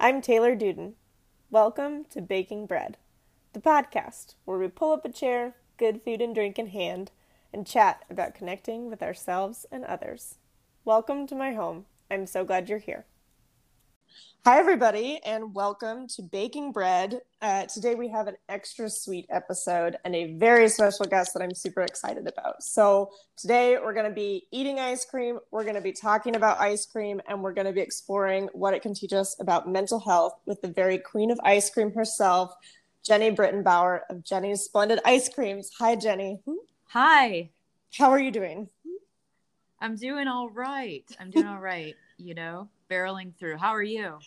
I'm Taylor Duden. Welcome to Baking Bread, the podcast where we pull up a chair, good food and drink in hand, and chat about connecting with ourselves and others. Welcome to my home. I'm so glad you're here. Hi, everybody, and welcome to Baking Bread. Uh, today we have an extra sweet episode and a very special guest that I'm super excited about. So, today we're going to be eating ice cream, we're going to be talking about ice cream, and we're going to be exploring what it can teach us about mental health with the very queen of ice cream herself, Jeni Britton Bauer of Jeni's Splendid Ice Creams. Hi, Jenny. Hi. How are you doing? I'm doing all right. I'm doing all right, you know, barreling through. How are you?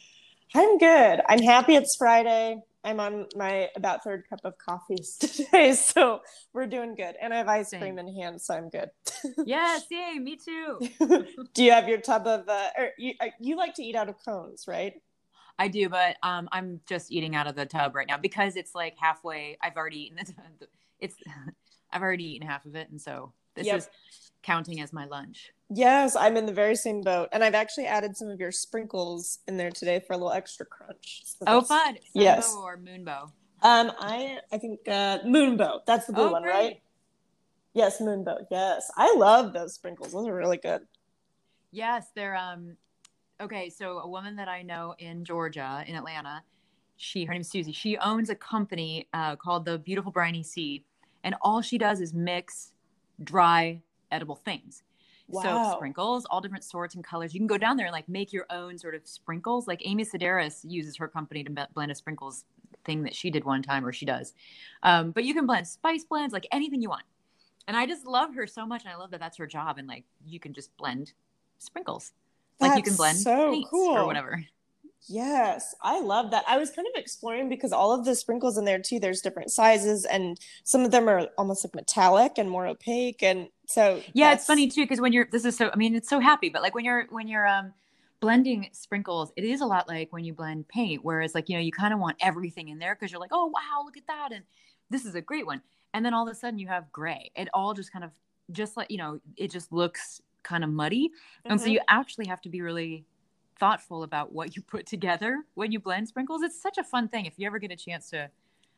I'm good. I'm happy it's Friday. I'm on my about third cup of coffee today, so we're doing good. And I have ice Same. cream in hand, so I'm good. Yes, yay, me too. Do you have your tub of? Uh, or you uh, you like to eat out of cones, right? I do, but um, I'm just eating out of the tub right now because it's like halfway. I've already eaten it. It's I've already eaten half of it, and so this Yep. is counting as my lunch. Yes, I'm in the very same boat, and I've actually added some of your sprinkles in there today for a little extra crunch. So Oh, fun! Sunbow Yes. or moonbow? Um, I I think uh, Moonbow. That's the blue Oh, one, great. right? Yes, Moonbow. Yes, I love those sprinkles. Those are really good. Yes, they're um. Okay, so a woman that I know in Georgia, in Atlanta, she her name's Susie. She owns a company uh, called the Beautiful Briny Sea, and all she does is mix dry edible things. So Wow. sprinkles, all different sorts and colors. You can go down there and like make your own sort of sprinkles. Like Amy Sedaris uses her company to blend a sprinkles thing that she did one time, or she does. Um, but you can blend spice blends, like anything you want. And I just love her so much, and I love that that's her job. And like you can just blend sprinkles, like you can blend so cool. or whatever. Yes, I love that. I was kind of exploring because all of the sprinkles in there too, there's different sizes and some of them are almost like metallic and more opaque. And so Yeah, it's funny too because when you're this is so I mean it's so happy, but like when you're when you're um blending sprinkles, it is a lot like when you blend paint, whereas like you know you kind of want everything in there because you're like, oh wow, look at that, and this is a great one, and then all of a sudden you have gray. It all just kind of just like you know it just looks kind of muddy, and so Mhm. you actually have to be really thoughtful about what you put together when you blend sprinkles. It's such a fun thing. If you ever get a chance to,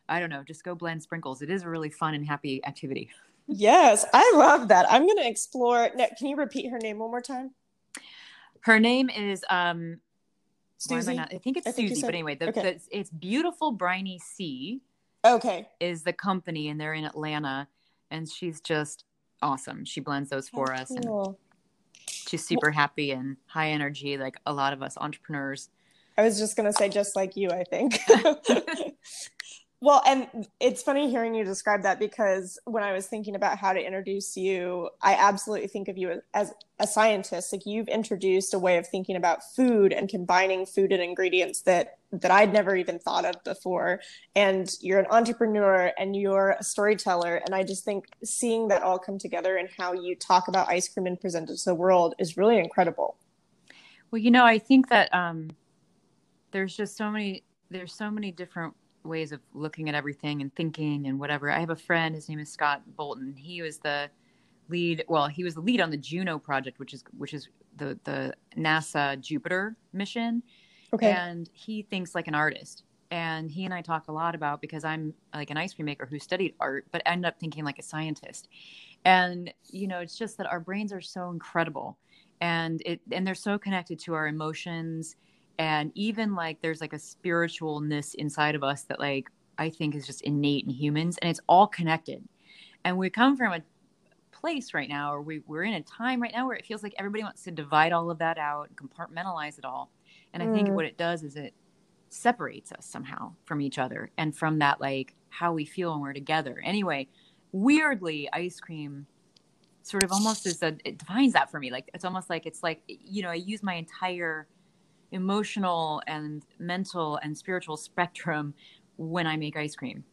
I don't know, just go blend sprinkles. It is a really fun and happy activity. Yes, I love that. I'm going to explore. Now, can you repeat her name one more time? Her name is um am I, I think it's I think Susie, said- but anyway, the, okay. the, it's Beautiful Briny Sea Okay. is the company, and they're in Atlanta, and she's just awesome. She blends those for us, and she's super happy and high energy, like a lot of us entrepreneurs. I was just going to say, just like you, I think. well, and it's funny hearing you describe that because when I was thinking about how to introduce you, I absolutely think of you as a scientist. Like you've introduced a way of thinking about food and combining food and ingredients that that I'd never even thought of before. And you're an entrepreneur and you're a storyteller. And I just think seeing that all come together and how you talk about ice cream and present it to the world is really incredible. Well, you know, I think that um, there's just so many there's so many different ways of looking at everything and thinking and whatever. I have a friend, his name is Scott Bolton. He was the lead well, he was the lead on the Juno project, which is which is the the NASA Jupiter mission. Okay. And he thinks like an artist. And he and I talk a lot about because I'm like an ice cream maker who studied art, but end up thinking like a scientist. And you know, it's just that our brains are so incredible and it and they're so connected to our emotions and even like there's like a spiritualness inside of us that like i think is just innate in humans and it's all connected. And we come from a place right now or we, we're in a time right now where it feels like everybody wants to divide all of that out and compartmentalize it all. And i think Mm. what it does is it separates us somehow from each other and from that like how we feel when we're together. Anyway weirdly ice cream sort of almost is a it defines that for me. Like it's almost like it's like you know i use my entire emotional and mental and spiritual spectrum when i make ice cream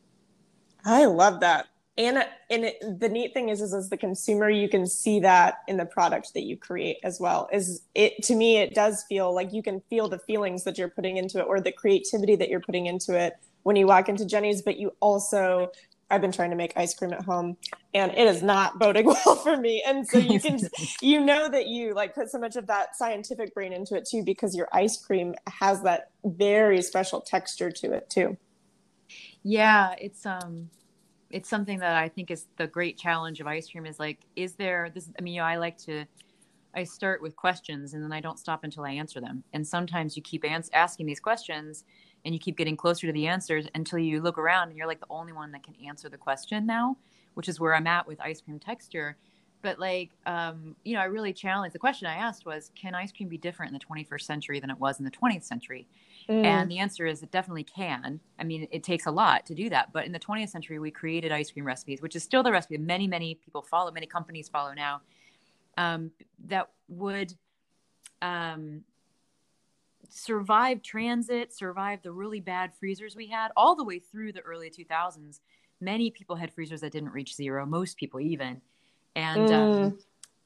I love that. And and it, the neat thing is, is as the consumer, you can see that in the product that you create as well. Is it to me, it does feel like you can feel the feelings that you're putting into it, or the creativity that you're putting into it when you walk into Jeni's. But you also I've been trying to make ice cream at home and it is not boding well for me. And so you can, you know, that you like put so much of that scientific brain into it too, because your ice cream has that very special texture to it too. Yeah. It's, um, it's something that I think is the great challenge of ice cream is like, is there this, I mean, you know, I like to, I start with questions and then I don't stop until I answer them. And sometimes you keep ans- asking these questions and you keep getting closer to the answers until you look around and you're like the only one that can answer the question now, which is where I'm at with ice cream texture. But like, um, you know, I really challenged the question I asked was, can ice cream be different in the 21st century than it was in the 20th century? Mm. And the answer is it definitely can. I mean, it takes a lot to do that. But in the 20th century, we created ice cream recipes, which is still the recipe many, many people follow, many companies follow now um, that would um, survive transit, survive the really bad freezers we had all the way through the early 2000s. Many people had freezers that didn't reach zero, most people even. And um, mm. um,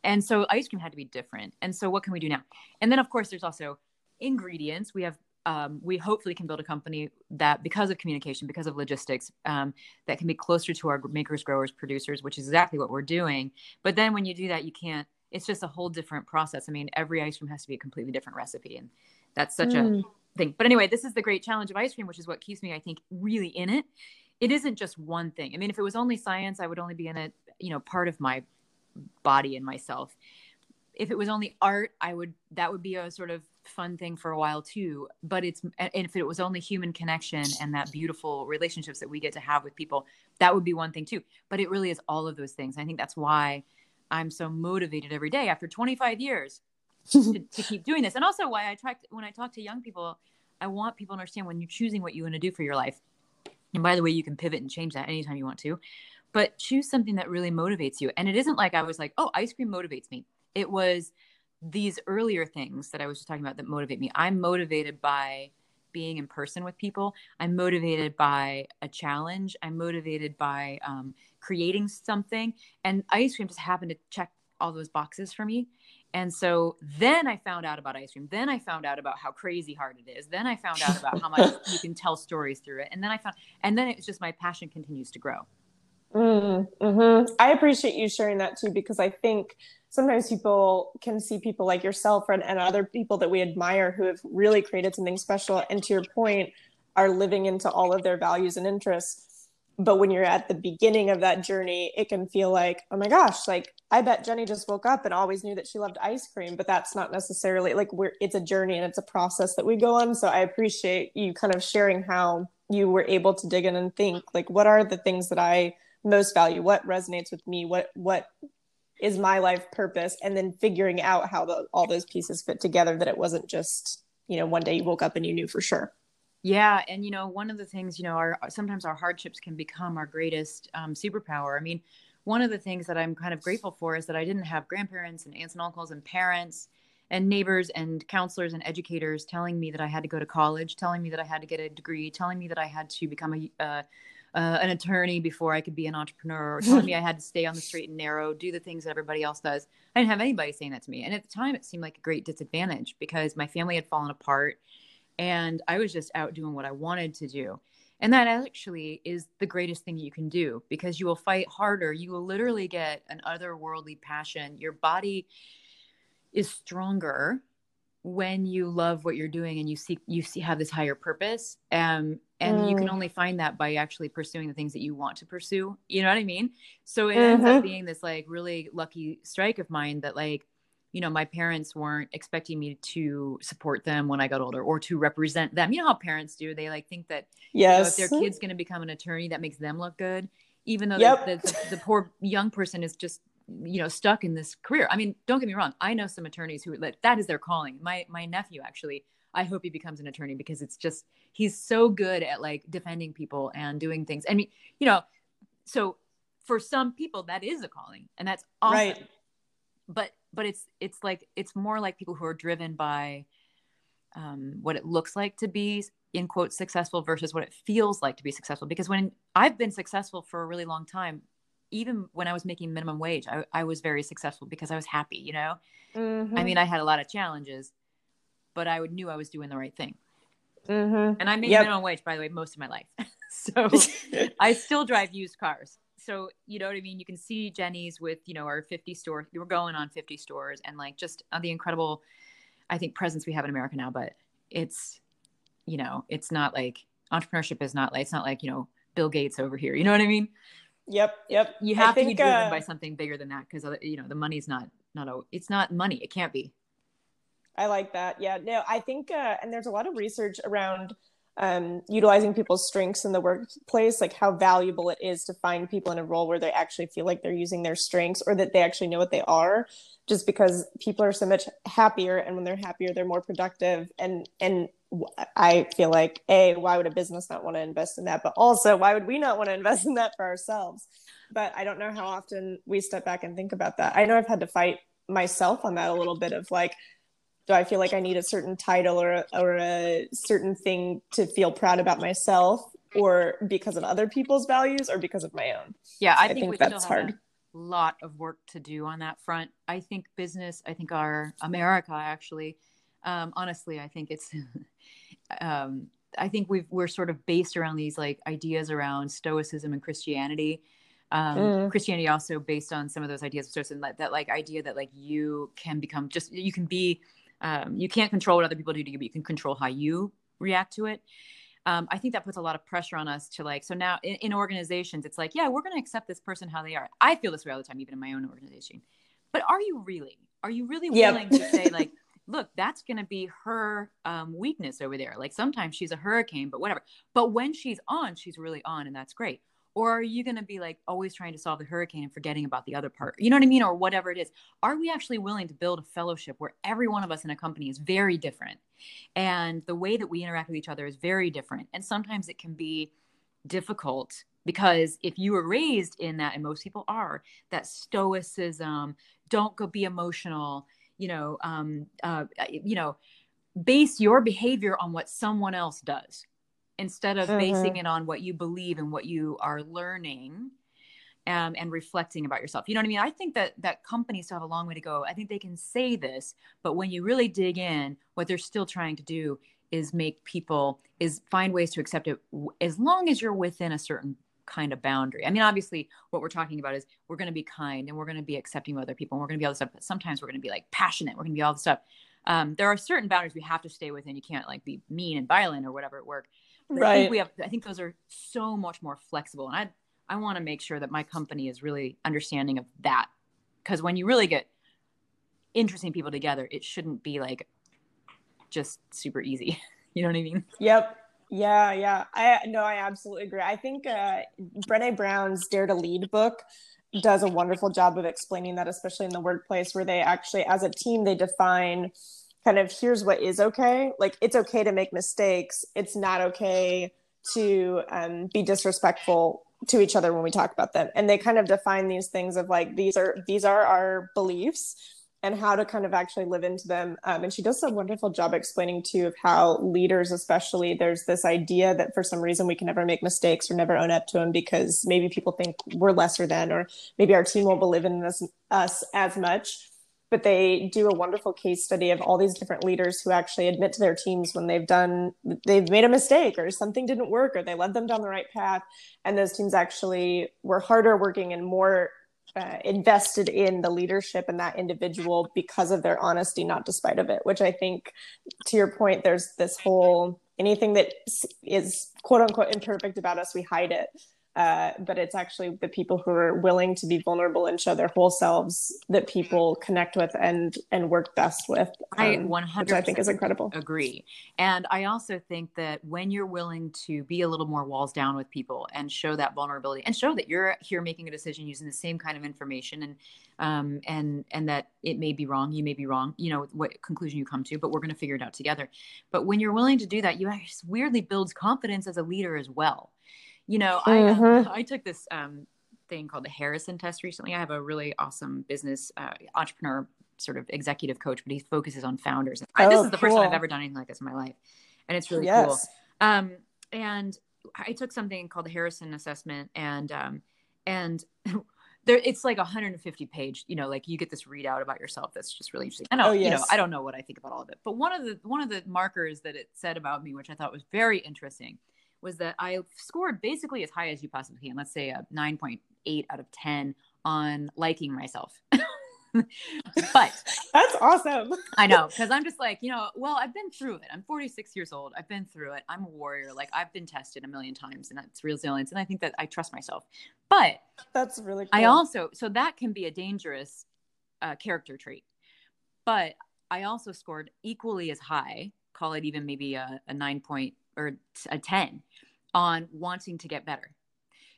and so ice cream had to be different. And so what can we do now? And then of course there's also ingredients. We have um, we hopefully can build a company that because of communication because of logistics um, that can be closer to our makers growers producers which is exactly what we're doing but then when you do that you can't it's just a whole different process. I mean, every ice cream has to be a completely different recipe, and that's such mm. a thing. But anyway, this is the great challenge of ice cream, which is what keeps me, I think, really in it. It isn't just one thing. I mean, if it was only science, I would only be in it, you know, part of my body and myself. If it was only art, I would that would be a sort of fun thing for a while too. But it's and if it was only human connection and that beautiful relationships that we get to have with people, that would be one thing too. But it really is all of those things. I think that's why I'm so motivated every day after 25 years to, to, keep doing this. And also why I try when I talk to young people, I want people to understand when you're choosing what you want to do for your life. And by the way, you can pivot and change that anytime you want to, but choose something that really motivates you. And it isn't like I was like, oh, ice cream motivates me. It was these earlier things that I was just talking about that motivate me. I'm motivated by being in person with people. I'm motivated by a challenge. I'm motivated by um, creating something. And ice cream just happened to check all those boxes for me. And so then I found out about ice cream. Then I found out about how crazy hard it is. Then I found out about how much you can tell stories through it. And then I found, and then it's just my passion continues to grow. Mm, hmm I appreciate you sharing that too, because I think sometimes people can see people like yourself and, and other people that we admire who have really created something special and to your point are living into all of their values and interests but when you're at the beginning of that journey it can feel like oh my gosh like i bet jeni just woke up and always knew that she loved ice cream but that's not necessarily like we're it's a journey and it's a process that we go on. So i appreciate you kind of sharing how you were able to dig in and think like what are the things that i most value? What resonates with me? What what is my life purpose? And then figuring out how the, all those pieces fit together that it wasn't just you know one day you woke up and you knew for sure yeah and you know one of the things you know our sometimes our hardships can become our greatest um, superpower i mean one of the things that i'm kind of grateful for is that i didn't have grandparents and aunts and uncles and parents and neighbors and counselors and educators telling me that i had to go to college telling me that i had to get a degree telling me that i had to become a uh, uh, an attorney before I could be an entrepreneur, or telling me I had to stay on the straight and narrow, do the things that everybody else does. I didn't have anybody saying that to me. And at the time, it seemed like a great disadvantage because my family had fallen apart and I was just out doing what I wanted to do. And that actually is the greatest thing you can do because you will fight harder. You will literally get an otherworldly passion. Your body is stronger when you love what you're doing and you see you see have this higher purpose um and mm. you can mm. only find that by actually pursuing the things that you want to pursue you know what i mean so it mm-hmm. ends up mm-hmm. being this like really lucky strike of mine that like you know my parents weren't expecting me to support them when i got older or to represent them you know how parents do they like think that yes you know, if their kid's going to become an attorney that makes them look good even though yep. the, the, the, poor young person is just you know stuck in this career i mean don't get me wrong i know some attorneys who like that is their calling my my nephew actually I hope he becomes an attorney because it's just he's so good at like defending people and doing things. I mean, you know, so for some people that is a calling and that's awesome. Right. But but it's it's like it's more like people who are driven by um, what it looks like to be in quote successful versus what it feels like to be successful. Because when I've been successful for a really long time, even when I was making minimum wage, I, I was very successful because I was happy. You know, mm-hmm. I mean, I had a lot of challenges, but I knew I was doing the right thing. Mm-hmm. And I made yep. minimum wage, by the way, most of my life. so I still drive used cars. So you know what I mean. You can see Jeni's with you know our 50 store. We're going on 50 stores and like just uh, the incredible, I think presence we have in America now. But it's, you know, it's not like entrepreneurship is not like it's not like you know Bill Gates over here. You know what I mean? Yep, yep. You have think, to be driven uh, by something bigger than that because you know the money's not not a, it's not money. It can't be. I like that. Yeah, no, I think, uh, and there's a lot of research around um, utilizing people's strengths in the workplace, like how valuable it is to find people in a role where they actually feel like they're using their strengths or that they actually know what they are. Just because people are so much happier, and when they're happier, they're more productive. And and I feel like a why would a business not want to invest in that, but also why would we not want to invest in that for ourselves? But I don't know how often we step back and think about that. I know I've had to fight myself on that a little bit of like do I feel like I need a certain title or a, or a certain thing to feel proud about myself or because of other people's values or because of my own? Yeah, I, I think, think that's hard. A lot of work to do on that front. I think business, I think our America actually, um, honestly, I think it's, um, I think we've, we're sort of based around these like ideas around stoicism and Christianity. Um, mm. Christianity also based on some of those ideas of stoicism, that, that like idea that like you can become just, you can be um, you can't control what other people do to you, but you can control how you react to it. Um, I think that puts a lot of pressure on us to like, so now in, in organizations, it's like, yeah, we're going to accept this person how they are. I feel this way all the time, even in my own organization. But are you really? Are you really willing yep. to say, like, look, that's going to be her um, weakness over there? Like sometimes she's a hurricane, but whatever. But when she's on, she's really on, and that's great or are you going to be like always trying to solve the hurricane and forgetting about the other part? You know what i mean? Or whatever it is. Are we actually willing to build a fellowship where every one of us in a company is very different? And the way that we interact with each other is very different. And sometimes it can be difficult because if you were raised in that and most people are that stoicism don't go be emotional you know um uh, you know base your behavior on what someone else does instead of basing mm-hmm. it on what you believe and what you are learning um, and reflecting about yourself. You know what I mean? I think that that companies still have a long way to go. I think they can say this, but when you really dig in, what they're still trying to do is make people is find ways to accept it as long as you're within a certain kind of boundary. I mean, obviously, what we're talking about is we're going to be kind and we're going to be accepting of other people and we're going to be all this stuff. But sometimes we're going to be like passionate. We're going to be all this stuff. Um, there are certain boundaries we have to stay within. You can't like be mean and violent or whatever at work. But right. I think we have. I think those are so much more flexible, and I I want to make sure that my company is really understanding of that, because when you really get interesting people together, it shouldn't be like just super easy. you know what I mean? Yep. Yeah, yeah. I no, I absolutely agree. I think uh, Brene Brown's Dare to Lead book does a wonderful job of explaining that, especially in the workplace, where they actually, as a team, they define kind of here's what is okay. Like it's okay to make mistakes. It's not okay to um, be disrespectful to each other when we talk about them. And they kind of define these things of like these are these are our beliefs and how to kind of actually live into them. Um, and she does a wonderful job explaining too of how leaders, especially, there's this idea that for some reason we can never make mistakes or never own up to them because maybe people think we're lesser than, or maybe our team won't believe in us, us as much but they do a wonderful case study of all these different leaders who actually admit to their teams when they've done they've made a mistake or something didn't work or they led them down the right path. And those teams actually were harder working and more uh, invested in the leadership and that individual because of their honesty not despite of it which i think to your point there's this whole anything that is quote unquote imperfect about us we hide it uh, but it's actually the people who are willing to be vulnerable and show their whole selves that people connect with and and work best with. Um, I 100 I think is incredible. Agree, and I also think that when you're willing to be a little more walls down with people and show that vulnerability and show that you're here making a decision using the same kind of information and um, and and that it may be wrong, you may be wrong, you know what conclusion you come to, but we're going to figure it out together. But when you're willing to do that, you actually weirdly builds confidence as a leader as well you know, mm-hmm. I I took this um, thing called the Harrison test recently. I have a really awesome business uh, entrepreneur sort of executive coach, but he focuses on founders. Oh, I, this is the cool. first time I've ever done anything like this in my life, and it's really yes. cool. Um, and I took something called the Harrison assessment, and um, and there it's like 150 page you know like you get this readout about yourself that's just really interesting i know oh, yes. you know i don't know what i think about all of it but one of the one of the markers that it said about me which i thought was very interesting was that I scored basically as high as you possibly can. Let's say a 9.8 out of 10 on liking myself. but that's awesome. I know because I'm just like, you know, well, I've been through it. I'm 46 years old. I've been through it. I'm a warrior. Like I've been tested a million times and that's resilience. And I think that I trust myself. But that's really cool. I also, so that can be a dangerous uh, character trait. But I also scored equally as high, call it even maybe a, a nine point or a 10 on wanting to get better.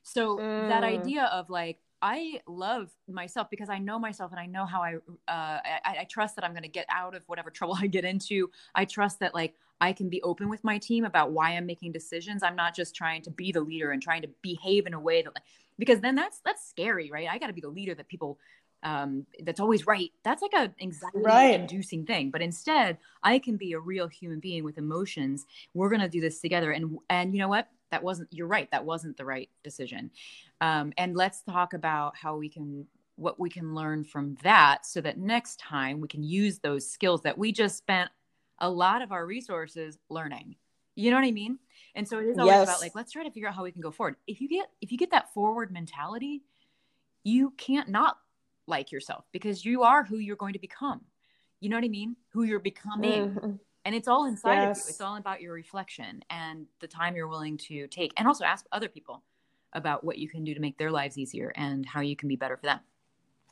So mm. that idea of like, I love myself because I know myself and I know how I, uh, I, I trust that I'm going to get out of whatever trouble I get into. I trust that like I can be open with my team about why I'm making decisions. I'm not just trying to be the leader and trying to behave in a way that, like, because then that's that's scary, right? I got to be the leader that people um, that's always right. That's like a anxiety right. inducing thing. But instead, I can be a real human being with emotions. We're gonna do this together. And and you know what? That wasn't. You're right. That wasn't the right decision. Um, and let's talk about how we can what we can learn from that, so that next time we can use those skills that we just spent a lot of our resources learning. You know what I mean? And so it is always yes. about like let's try to figure out how we can go forward. If you get if you get that forward mentality, you can't not like yourself because you are who you're going to become. You know what I mean? Who you're becoming. Mm-hmm. And it's all inside yes. of you. It's all about your reflection and the time you're willing to take. And also ask other people about what you can do to make their lives easier and how you can be better for them.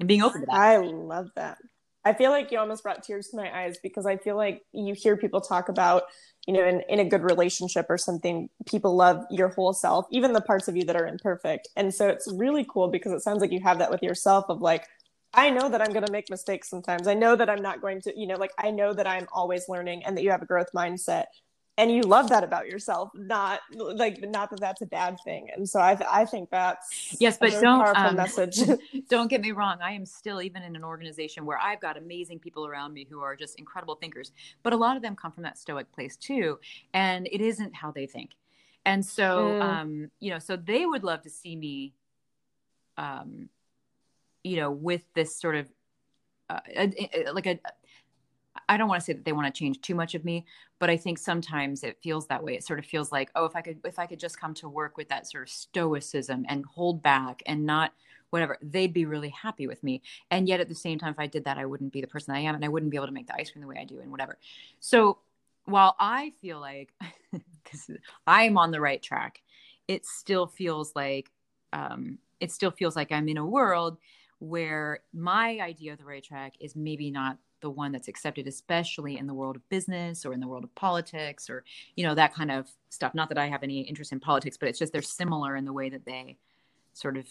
And being open to that. I love that. I feel like you almost brought tears to my eyes because I feel like you hear people talk about, you know, in, in a good relationship or something, people love your whole self, even the parts of you that are imperfect. And so it's really cool because it sounds like you have that with yourself of like, I know that I'm going to make mistakes sometimes. I know that I'm not going to, you know, like I know that I'm always learning and that you have a growth mindset and you love that about yourself not like not that that's a bad thing and so i, I think that's yes but don't um, message don't get me wrong i am still even in an organization where i've got amazing people around me who are just incredible thinkers but a lot of them come from that stoic place too and it isn't how they think and so mm. um you know so they would love to see me um you know, with this sort of uh, like a, I don't want to say that they want to change too much of me, but I think sometimes it feels that way. It sort of feels like, oh, if I could, if I could just come to work with that sort of stoicism and hold back and not whatever, they'd be really happy with me. And yet at the same time, if I did that, I wouldn't be the person I am, and I wouldn't be able to make the ice cream the way I do, and whatever. So while I feel like, I'm on the right track, it still feels like, um, it still feels like I'm in a world where my idea of the right track is maybe not the one that's accepted especially in the world of business or in the world of politics or you know that kind of stuff. Not that i have any interest in politics but it's just they're similar in the way that they sort of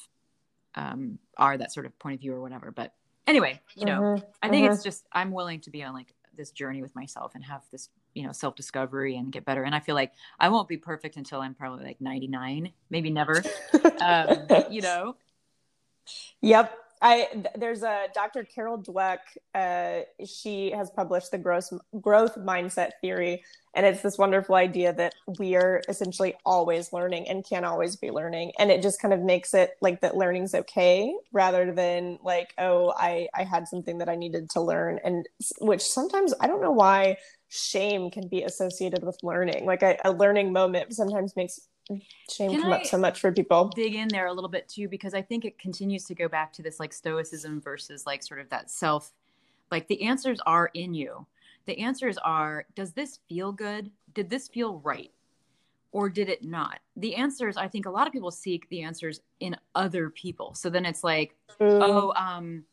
um, are that sort of point of view or whatever. But anyway you know mm-hmm. i think mm-hmm. it's just i'm willing to be on like this journey with myself and have this you know self discovery and get better. And i feel like i won't be perfect until i'm probably like 99 maybe never. Um, you know? Yep I there's a Dr. Carol Dweck. Uh, she has published the growth growth mindset theory, and it's this wonderful idea that we are essentially always learning and can always be learning, and it just kind of makes it like that learning's okay rather than like oh I I had something that I needed to learn, and which sometimes I don't know why shame can be associated with learning. Like a, a learning moment sometimes makes shame Can come I up so much for people. Dig in there a little bit too, because I think it continues to go back to this like stoicism versus like sort of that self. Like the answers are in you. The answers are does this feel good? Did this feel right? Or did it not? The answers, I think a lot of people seek the answers in other people. So then it's like, mm. oh, um,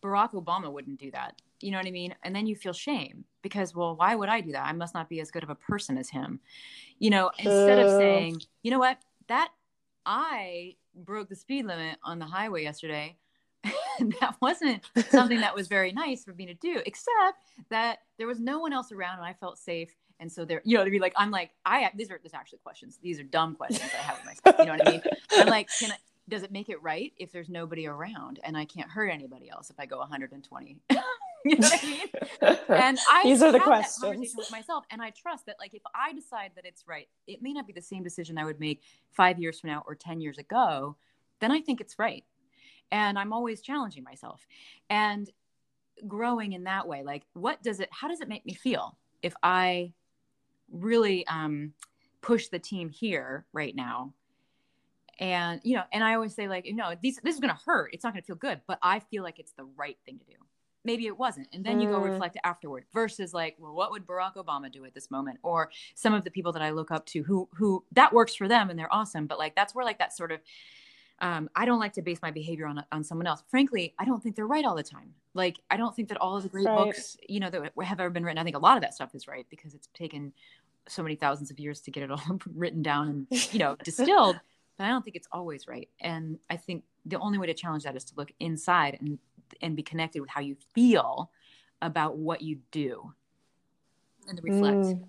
Barack Obama wouldn't do that. You know what I mean? And then you feel shame because, well, why would I do that? I must not be as good of a person as him. You know, instead of saying, you know what, that I broke the speed limit on the highway yesterday. that wasn't something that was very nice for me to do, except that there was no one else around and I felt safe. And so there, you know, to be like, I'm like, I, these are, these are actually questions. These are dumb questions I have with myself. You know what I mean? I'm like, can I, does it make it right if there's nobody around and I can't hurt anybody else if I go 120? you know what I mean? And I these are the questions. conversation with myself, and I trust that, like, if I decide that it's right, it may not be the same decision I would make five years from now or ten years ago. Then I think it's right, and I'm always challenging myself and growing in that way. Like, what does it? How does it make me feel if I really um, push the team here right now and you know and i always say like you know these this is going to hurt it's not going to feel good but i feel like it's the right thing to do maybe it wasn't and then you go Mm. reflect afterward versus like well what would barack obama do at this moment or some of the people that i look up to who who that works for them and they're awesome but like that's where like that sort of um, I don't like to base my behavior on on someone else. Frankly, I don't think they're right all the time. Like, I don't think that all of the great Right. books, you know, that have ever been written. I think a lot of that stuff is right because it's taken so many thousands of years to get it all written down and you know distilled. But I don't think it's always right. And I think the only way to challenge that is to look inside and and be connected with how you feel about what you do and reflect. Mm.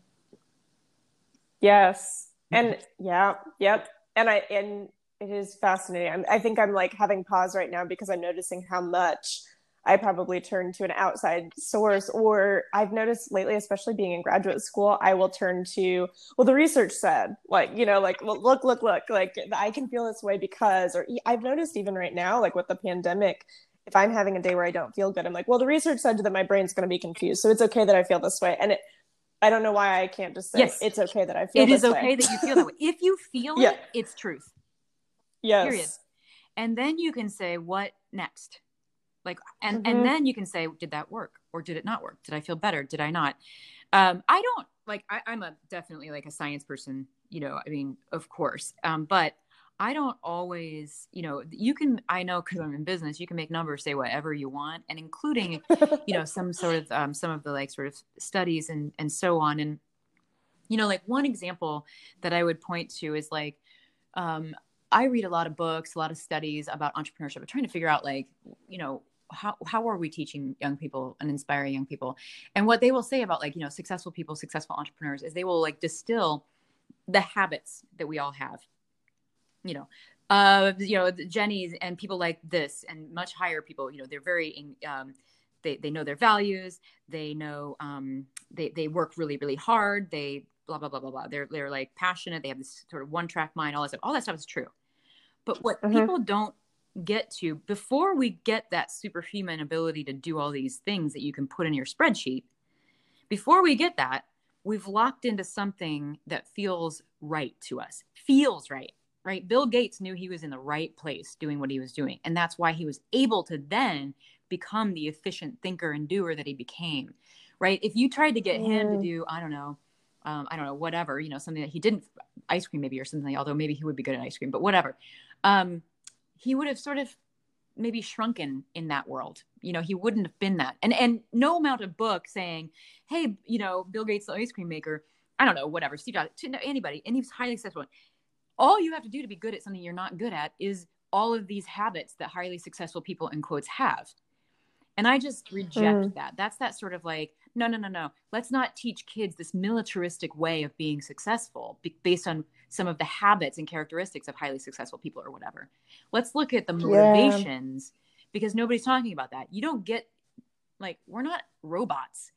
Yes. And yeah, yep. And I and it is fascinating. I'm, I think I'm like having pause right now because I'm noticing how much I probably turn to an outside source or I've noticed lately especially being in graduate school I will turn to well the research said like you know like well, look look look like I can feel this way because or I've noticed even right now like with the pandemic if I'm having a day where I don't feel good I'm like well the research said that my brain's going to be confused so it's okay that I feel this way and it I don't know why I can't just say Yes. it's okay that I feel It is way. okay that you feel that way. If you feel Yeah. it, it's truth. yes. period. and then you can say what next like and Mhm. and then you can say did that work or did it not work did i feel better did i not um i don't like I, i'm a definitely like a science person you know i mean of course um but i don't always you know you can i know because i'm in business you can make numbers say whatever you want and including you know some sort of um, some of the like sort of studies and and so on and you know like one example that i would point to is like um, i read a lot of books a lot of studies about entrepreneurship and trying to figure out like you know how, how are we teaching young people and inspiring young people? And what they will say about like you know successful people successful entrepreneurs is they will like distill the habits that we all have you know uh you know the jeni's and people like this and much higher people you know they're very in, um they, they know their values. They know um they they work really really hard. They blah blah blah blah blah. They're they're like passionate. They have this sort of one track mind all that stuff. All that stuff is true. But what Mhm. people don't get to before we get that superhuman ability to do all these things that you can put in your spreadsheet before we get that we've locked into something that feels right to us feels right right? Bill gates knew he was in the right place doing what he was doing and that's why he was able to then become the efficient thinker and doer that he became right? If you tried to get him to do i don't know um, i don't know whatever you know something that he didn't ice cream maybe or something although maybe he would be good at ice cream but whatever um, he would have sort of maybe shrunken in that world. You know he wouldn't have been that. And and no amount of book saying hey you know bill gates the ice cream maker i don't know whatever steve jobs to anybody and he was highly successful all you have to do to be good at something you're not good at is all of these habits that highly successful people in quotes have. And i just reject Mm. that. That's that sort of like no no no no. Let's not teach kids this militaristic way of being successful based on some of the habits and characteristics of highly successful people or whatever. Let's look at the motivations because nobody's talking about that. You don't get like we're not robots.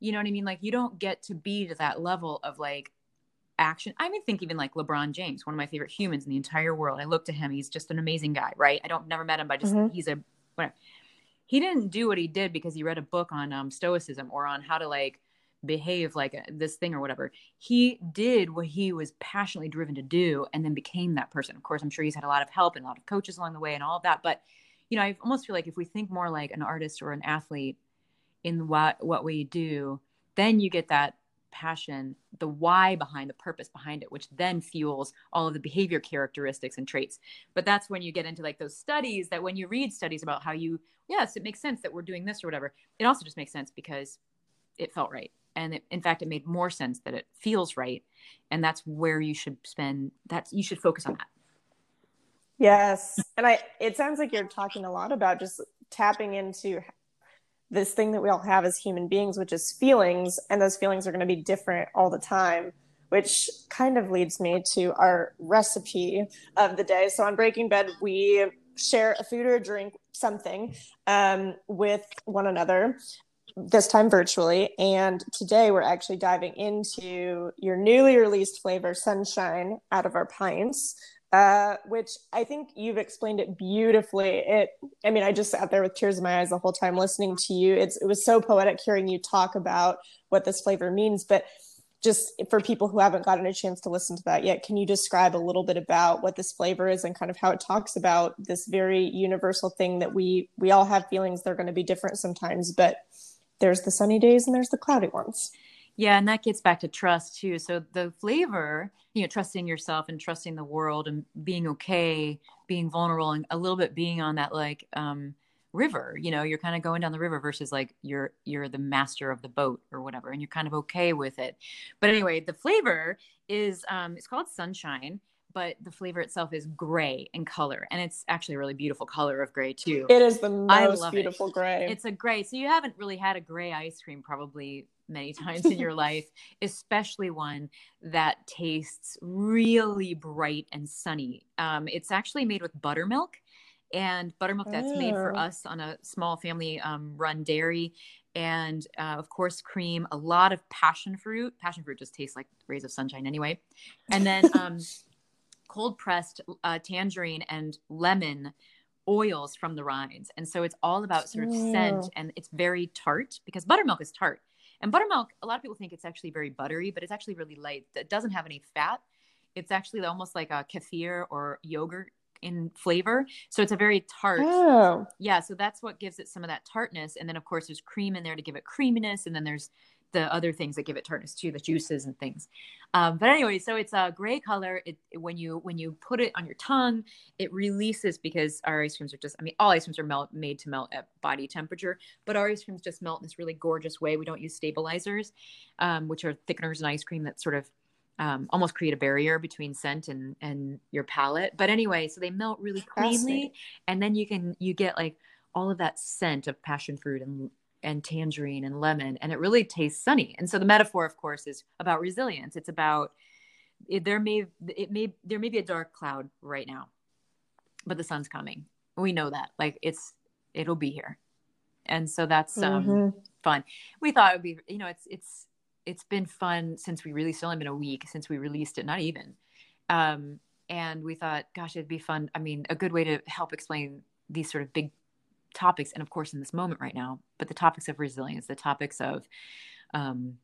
You know what i mean? Like you don't get to be to that level of like action. I mean think even like lebron james one of my favorite humans in the entire world. I look to him he's just an amazing guy right? I don't never met him but I just Mhm. he's a whatever. He didn't do what he did because he read a book on um, stoicism or on how to like behave like a, this thing or whatever. He did what he was passionately driven to do and then became that person. Of course i'm sure he's had a lot of help and a lot of coaches along the way and all of that but you know i almost feel like if we think more like an artist or an athlete in what what we do then you get that passion the why behind the purpose behind it which then fuels all of the behavior characteristics and traits. But that's when you get into like those studies that when you read studies about how you yes it makes sense that we're doing this or whatever it also just makes sense because it felt right. And it, in fact it made more sense that it feels right. And that's where you should spend that's you should focus on that. Yes. And I it sounds like you're talking a lot about just tapping into this thing that we all have as human beings, which is feelings, and those feelings are going to be different all the time, which kind of leads me to our recipe of the day. So on Breaking Bread, we share a food or a drink, something, um, with one another. This time virtually, and today we're actually diving into your newly released flavor, Sunshine, out of our pints uh, which I think you've explained it beautifully. It, I mean, I just sat there with tears in my eyes the whole time listening to you. It's, it was so poetic hearing you talk about what this flavor means. But just for people who haven't gotten a chance to listen to that yet, can you describe a little bit about what this flavor is and kind of how it talks about this very universal thing that we we all have feelings they're going to be different sometimes, but there's the sunny days and there's the cloudy ones. Yeah, and that gets back to trust too. So the flavor, you know, trusting yourself and trusting the world and being okay, being vulnerable and a little bit being on that like um river you know you're kind of going down the river versus like you're you're the master of the boat or whatever and you're kind of okay with it but anyway the flavor is um it's called sunshine but the flavor itself is gray in color and it's actually a really beautiful color of gray too it is the most beautiful it. gray it's a gray so you haven't really had a gray ice cream probably many times in your life especially one that tastes really bright and sunny. Um, it's actually made with buttermilk and buttermilk that's made for oh. us on a small family um, run dairy. And uh, of course cream a lot of passion fruit. Passion fruit just tastes like rays of sunshine anyway. And then um, cold pressed uh, tangerine and lemon oils from the rinds. And so it's all about sort of scent and it's very tart because buttermilk is tart and buttermilk a lot of people think it's actually very buttery but it's actually really light it doesn't have any fat it's actually almost like a kefir or yogurt in flavor. So it's a very tart. Oh. Yeah. So that's what gives it some of that tartness. And then, of course, there's cream in there to give it creaminess. And then there's the other things that give it tartness too, the juices and things. Um, but anyway, so it's a gray color. It, it, when you when you put it on your tongue, it releases because our ice creams are just. I mean, all ice creams are melt, made to melt at body temperature, but our ice creams just melt in this really gorgeous way. We don't use stabilizers, um, which are thickeners in ice cream that sort of um, almost create a barrier between scent and and your palate. But anyway, so they melt really cleanly, and then you can you get like all of that scent of passion fruit and and tangerine and lemon, and it really tastes sunny. And so the metaphor, of course, is about resilience. It's about it, there may it may there may be a dark cloud right now, but the sun's coming. We know that. Like it's it'll be here, and so that's um, mm-hmm. fun. We thought it would be you know it's it's it's been fun since we released. It's only been a week since we released it, not even. Um, and we thought, gosh, it'd be fun. I mean, a good way to help explain these sort of big topics, and of course, in this moment right now, but the topics of resilience, the topics of um,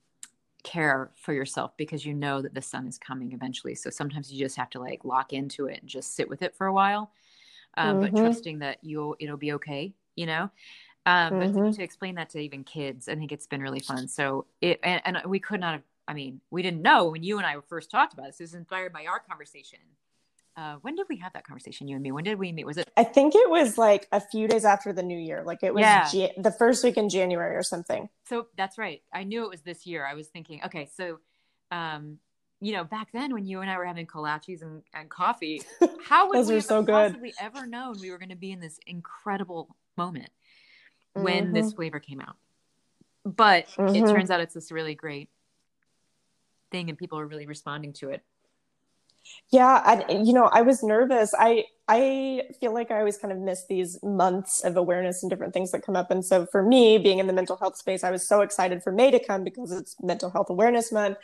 care for yourself, because you know that the sun is coming eventually. So sometimes you just have to like lock into it and just sit with it for a while, um, mm-hmm. but trusting that you'll it'll be okay. You know, um, mm-hmm. But to explain that to even kids, I think it's been really fun. So it and, and, we could not have. I mean, we didn't know when you and I first talked about this. This was inspired by our conversation. Uh, when did we have that conversation, you and me? When did we meet? Was it? I think it was like a few days after the new year. Like it was yeah. the first week in January or something. So that's right. I knew it was this year. I was thinking, okay, so, um, you know, back then when you and I were having kolaches and, and coffee, how would we so possibly ever known we were going to be in this incredible moment? when mm-hmm. this flavor came out. But mm-hmm. it turns out it's this really great thing and people are really responding to it. Yeah, you know, I was nervous. I I feel like I always kind of miss these months of awareness and different things that come up. And so for me, being in the mental health space, I was so excited for May to come because it's Mental Health Awareness Month.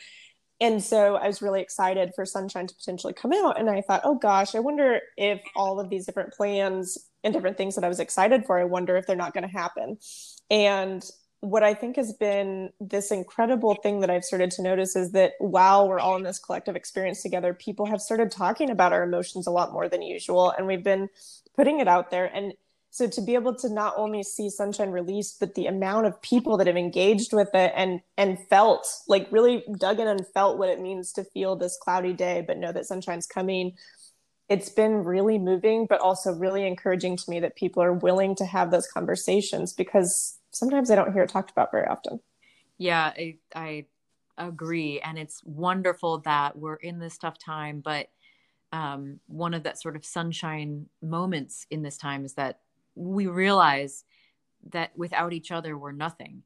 And so I was really excited for Sunshine to potentially come out. And I thought, oh gosh, I wonder if all of these different plans and different things that I was excited for, I wonder if they're not going to happen. And what I think has been this incredible thing that I've started to notice is that while we're all in this collective experience together, people have started talking about our emotions a lot more than usual. And we've been putting it out there. And so to be able to not only see sunshine released but the amount of people that have engaged with it and and felt like really dug in and felt what it means to feel this cloudy day but know that sunshine's coming it's been really moving but also really encouraging to me that people are willing to have those conversations because sometimes i don't hear it talked about very often. Yeah i, I agree. And it's wonderful that we're in this tough time but um, one of that sort of sunshine moments in this time is that we realize that without each other we're nothing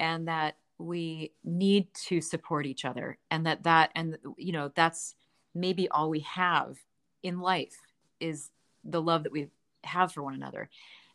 and that we need to support each other and that that and you know that's maybe all we have in life is the love that we have for one another.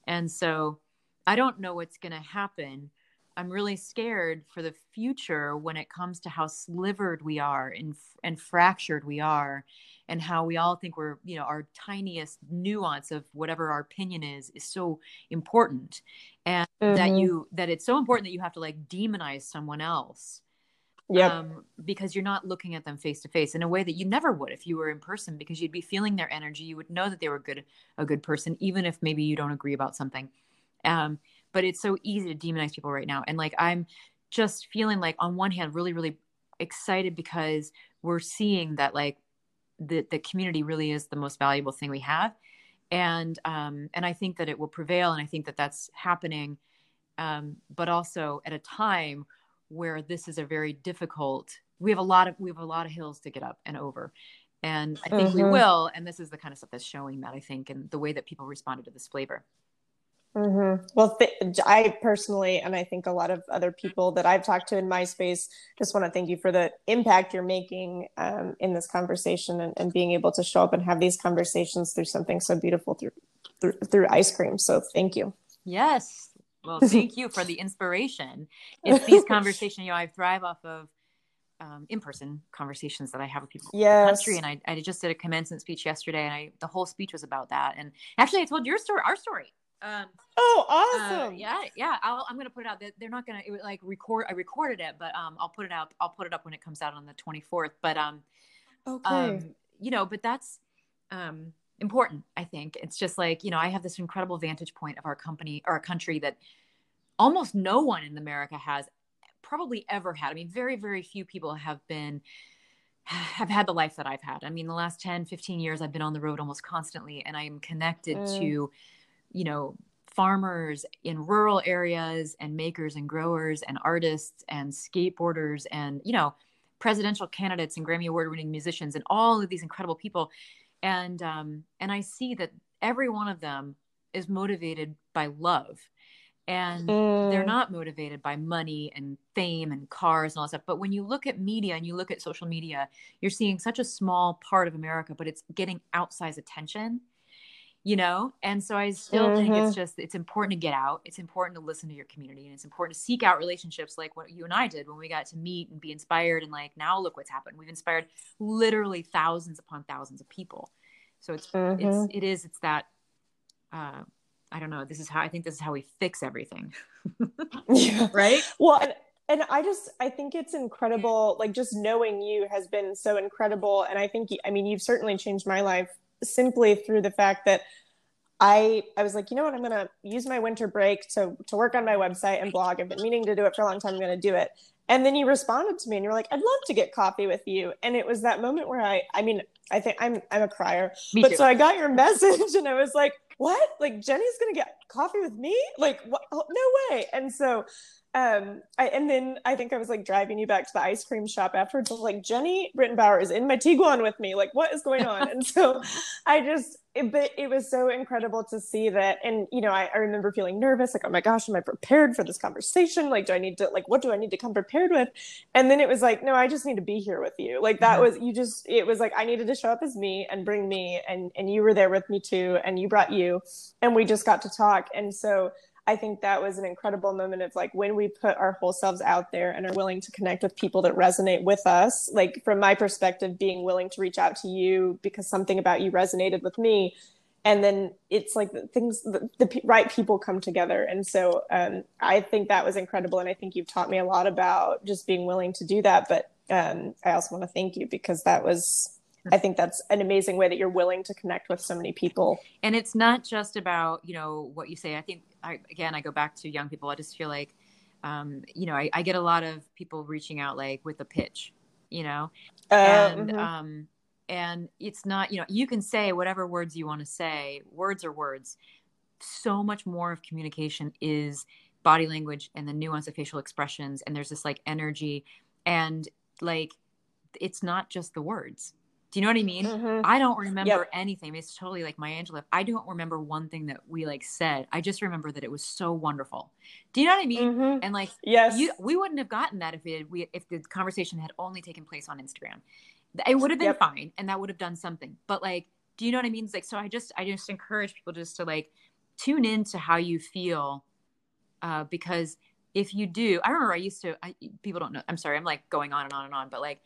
And so i don't know what's going to happen. I'm really scared for the future when it comes to how slivered we are and and fractured we are and how we all think we're you know our tiniest nuance of whatever our opinion is is so important. And mm-hmm. that you that it's so important that you have to like demonize someone else Yeah, um, because you're not looking at them face to face in a way that you never would if you were in person because you'd be feeling their energy. You would know that they were good a good person even if maybe you don't agree about something um, but it's so easy to demonize people right now. And like i'm just feeling like on one hand really really excited because we're seeing that like the the community really is the most valuable thing we have. And um and i think that it will prevail and i think that that's happening. Um but also at a time where this is a very difficult we have a lot of we have a lot of hills to get up and over. And i think we Mhm. will and this is the kind of stuff that's showing that i think and the way that people responded to this flavor hmm Well, th- I personally, and I think a lot of other people that I've talked to in my space, just want to thank you for the impact you're making um, in this conversation and, and being able to show up and have these conversations through something so beautiful through through, through ice cream. So thank you. yes. Well thank you for the inspiration. It's these conversations you know i thrive off of um, in-person conversations that i have with people in the country. And I, I just did a commencement speech yesterday and i the whole speech was about that. And actually i told your story our story um, Oh, Uh, awesome! yeah, yeah. I'll, I'm gonna put it out. They're, they're not gonna it, like record. I recorded it, but um, I'll put it out. I'll put it up when it comes out on the 24th. But um, Okay. um, you know, but that's um important. I think it's just like you know, I have this incredible vantage point of our company or our country that almost no one in America has probably ever had. I mean, very, very few people have been have had the life that I've had. I mean, the last 10, 15 years I've been on the road almost constantly and I am connected Mm. to, you know, farmers in rural areas and makers and growers and artists and skateboarders and, you know, presidential candidates and Grammy award winning musicians and all of these incredible people. And um and I see that every one of them is motivated by love. And they're Mm. not motivated by money and fame and cars and all that stuff. But when you look at media and you look at social media, you're seeing such a small part of America, but it's getting outsized attention, you know? And so I still think it's just, it's important to get out. It's important to listen to your community and it's important to seek out relationships like what you and I did when we got to meet and be inspired. And like, now look what's happened. We've inspired literally thousands upon thousands of people. So it's, Mhm. it's, it is, it's that, uh, I don't know. This is how I think this is how we fix everything. Yeah. right? Well, and, and I just I think it's incredible. Like just knowing you has been so incredible, and I think I mean you've certainly changed my life simply through the fact that I I was like, you know what, I'm gonna use my winter break to to work on my website and blog. I've been meaning to do it for a long time. I'm gonna do it. And then you responded to me and you're like, I'd love to get coffee with you. And it was that moment where I I mean, I think I'm I'm a crier. Me but too. so I got your message and I was like, what? Like Jeni's gonna get coffee with me? Like what? Oh, no way. And so um I, and then I think I was like driving you back to the ice cream shop afterwards. I was like, Jeni Britton Bauer is in my Tiguan with me. Like, what is going on? and so I just it, but it was so incredible to see that. And you know, I, I remember feeling nervous, like, oh my gosh, am I prepared for this conversation? Like, do I need to like what do I need to come prepared with? And then it was like, no, I just need to be here with you. Like that Mhm. was you just it was like I needed to show up as me and bring me and and you were there with me too, and you brought you and we just got to talk. And so I think that was an incredible moment of like when we put our whole selves out there and are willing to connect with people that resonate with us. Like from my perspective, being willing to reach out to you because something about you resonated with me. And then it's like the things, the, the right people come together. And so um, I think that was incredible. And I think you've taught me a lot about just being willing to do that. But um, I also want to thank you because that was, I think that's an amazing way that you're willing to connect with so many people. and it's not just about you know what you say. I think I, again i go back to young people. I just feel like um, you know I, I get a lot of people reaching out like with a pitch you know? Uh, and mhm. um, and it's not you know you can say whatever words you want to say. Words are words. So much more of communication is body language and the nuance of facial expressions. And there's this like energy. And like it's not just the words do you know what i mean Mhm. I don't remember Yep. anything. It's totally like Maya Angelou. I don't remember one thing that we like said. I just remember that it was so wonderful. Do you know what I mean? Mhm. And like Yes. you, we wouldn't have gotten that if it we if the conversation had only taken place on Instagram. It would have been Yep. fine, and that would have done something. But like, do you know what I mean? It's like so. I just I just encourage people just to like tune into how you feel, uh, because if you do, I remember I used to. I, people don't know. I'm sorry. I'm like going on and on and on, but like.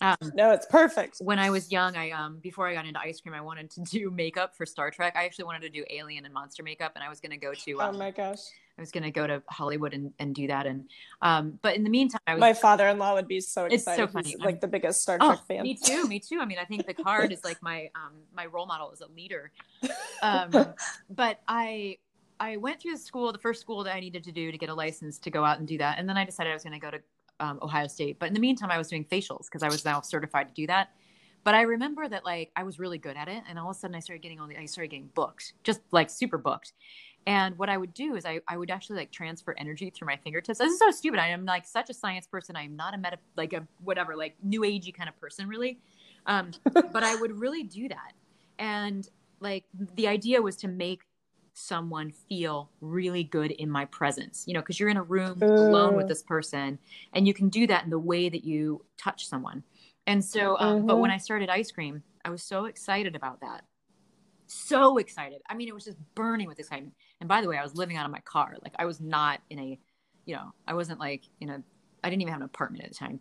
Um, no, it's perfect. when I was young, I um before I got into ice cream, I wanted to do makeup for Star Trek. I actually wanted to do alien and monster makeup, and I was going to go to Oh um, my gosh. I was going to go to Hollywood and, and do that. And, um, but in the meantime, I was, My father-in-law would be so It's so excited. funny. He's like the biggest Star oh, Trek fan. me too, me too. I mean, I think Picard is like my, um, my role model as a leader. Um, but I, I went through the school, the first school that I needed to do to get a license to go out and do that. And then I decided I was going to go to um, Ohio State. But in the meantime, I was doing facials because I was now certified to do that. But I remember that like I was really good at it, and all of a sudden I started getting all the I started getting booked, just like super booked. And what I would do is I, I would actually like transfer energy through my fingertips. This is so stupid. I am like such a science person. I'm not a meta like a whatever like new agey kind of person really. Um, but I would really do that. And like the idea was to make someone feel really good in my presence, you know, because you're in a room alone with Mm. this person and you can do that in the way that you touch someone. And so, um, but when I started ice cream, I was so excited about that. So excited. I mean, it was just burning with excitement. And by the way, I was living out of my car. Like I was not in a, you know, I wasn't like in a, I didn't even have an apartment at the time.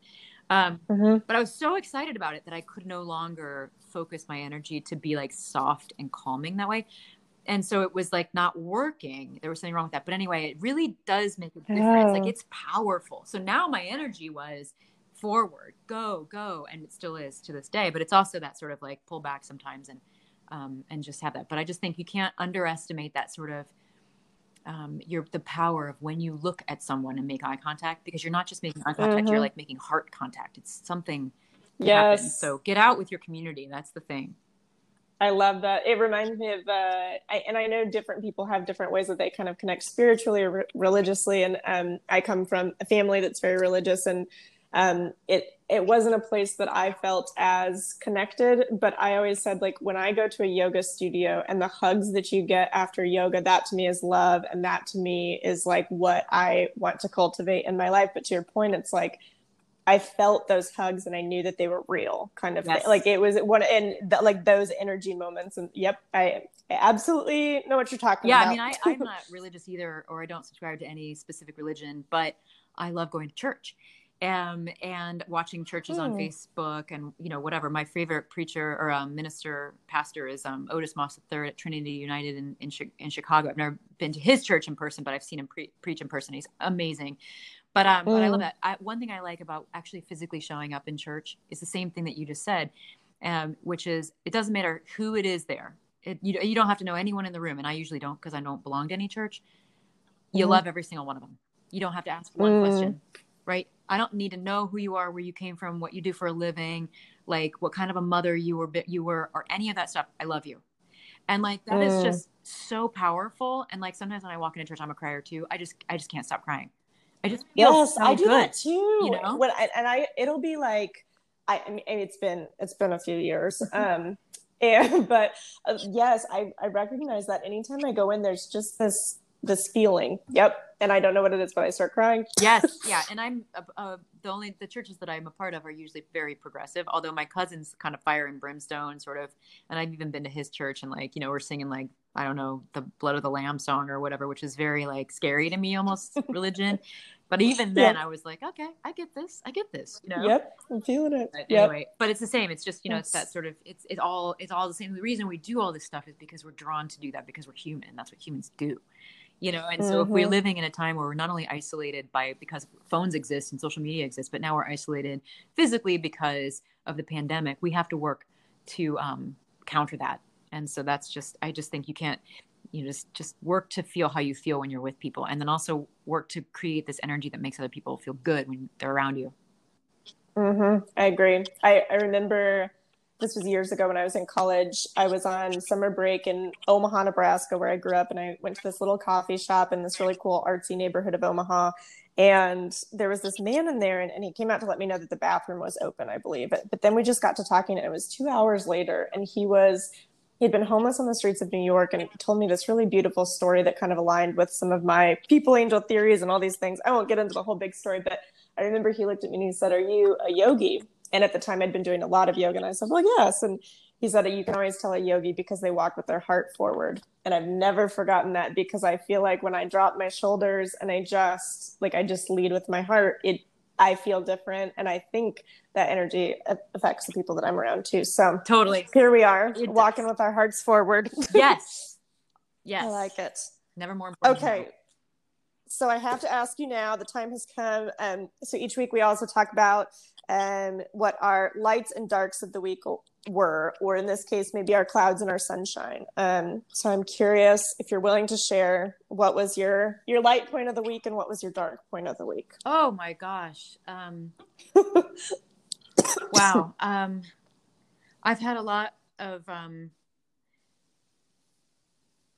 Um, Mhm. but I was so excited about it that I could no longer focus my energy to be like soft and calming that way. And so it was like not working. There was something wrong with that. But anyway, it really does make a difference. Like Oh. it's powerful. So now my energy was forward, go, go. And it still is to this day. But it's also that sort of like pull back sometimes and um, and just have that. But I just think you can't underestimate that sort of um, your the power of when you look at someone and make eye contact because you're not just making eye contact, you're Mhm. like making heart contact. It's something that happens. Yes. So get out with your community. That's the thing. I love that. It reminds me of, uh, I, and I know different people have different ways that they kind of connect spiritually or re- religiously. And um, I come from a family that's very religious, and um, it it wasn't a place that I felt as connected. But I always said, like, when I go to a yoga studio and the hugs that you get after yoga, that to me is love, and that to me is like what I want to cultivate in my life. But to your point, it's like I felt those hugs and I knew that they were real, kind of Yes. thing. Like it was one and th- like those energy moments. And yep, I, I absolutely know what you're talking Yeah, about. Yeah, I mean, I, I'm not religious either, or I don't subscribe to any specific religion, but I love going to church. Um, and watching churches on Hmm. Facebook and you know whatever. My favorite preacher or um, minister pastor is um, Otis Moss III at Trinity United in, in in Chicago. I've never been to his church in person, but I've seen him pre- preach in person. He's amazing. But um, but I love Mm. that. I, one thing I like about actually physically showing up in church is the same thing that you just said, um, which is it doesn't matter who it is there. It, you, you don't have to know anyone in the room, and I usually don't because I don't belong to any church. You Mhm. love every single one of them. You don't have to ask one Mm. question, right? I don't need to know who you are, where you came from, what you do for a living, like what kind of a mother you were, you were, or any of that stuff. I love you, and like that is Mm. just so powerful. And like sometimes when I walk into church, I'm a crier too. I just, I just can't stop crying. I just feel yes, so I do good. that too. you know? when I, and I, it'll be like, I, I mean, it's been, it's been a few years. Um, and, but uh, yes, I, I recognize that anytime I go in, there's just this, this feeling. Yep. And I don't know what it is, but I start crying. yes yeah and i'm uh, uh, the only the churches that i'm a part of are usually very progressive although my cousin's kind of fire and brimstone sort of and i've even been to his church and like you know we're singing like i don't know the blood of the lamb song or whatever which is very like scary to me almost religion but even then Yeah. i was like okay i get this i get this you know Yep. I'm feeling it. but Yep. anyway but it's the same it's just you know it's that sort of it's it's all it's all the same the reason we do all this stuff is because we're drawn to do that because we're human that's what humans do you know and so if we're Mhm. living in a time where we're not only isolated by because phones exist and social media exists but now we're isolated physically because of the pandemic we have to work to um, counter that and so that's just i just think you can't you just just work to feel how you feel when you're with people and then also work to create this energy that makes other people feel good when they're around you hmm I agree. I, I remember this was years ago when I was in college. I was on summer break in Omaha, Nebraska, where I grew up, and I went to this little coffee shop in this really cool artsy neighborhood of Omaha. And there was this man in there, and, and he came out to let me know that the bathroom was open, I believe. But, but then we just got to talking, and it was two hours later, and he was he'd been homeless on the streets of New York and he told me this really beautiful story that kind of aligned with some of my people angel theories and all these things. I won't get into the whole big story, but I remember he looked at me and he said, Are you a yogi? And at the time, I'd been doing a lot of yoga. And I said, Well, yes. And he said, You can always tell a yogi because they walk with their heart forward. And I've never forgotten that because I feel like when I drop my shoulders and I just, like, I just lead with my heart, it, I feel different. And I think that energy affects the people that I'm around too. So totally here we are, It walking does. with our hearts forward. yes yes I like it. never more important Okay. so I have to ask you now. The time has come. Um, so each week we also talk about um, what our lights and darks of the week were, or in this case, maybe our clouds and our sunshine. Um, so I'm curious if you're willing to share what was your your light point of the week and what was your dark point of the week. Oh my gosh! Um, wow, um, I've had a lot of um,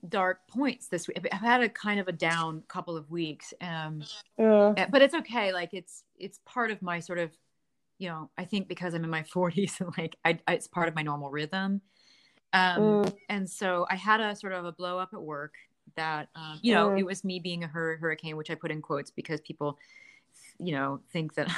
dark points this week. I've had a kind of a down couple of weeks, um, yeah. but it's okay. Like it's it's part of my sort of, you know, I think because I'm in my 40s and like I, I it's part of my normal rhythm. Um, mm. And so I had a sort of a blow up at work that um, you know mm. it was me being a hur- hurricane, which I put in quotes because people, you know, think that.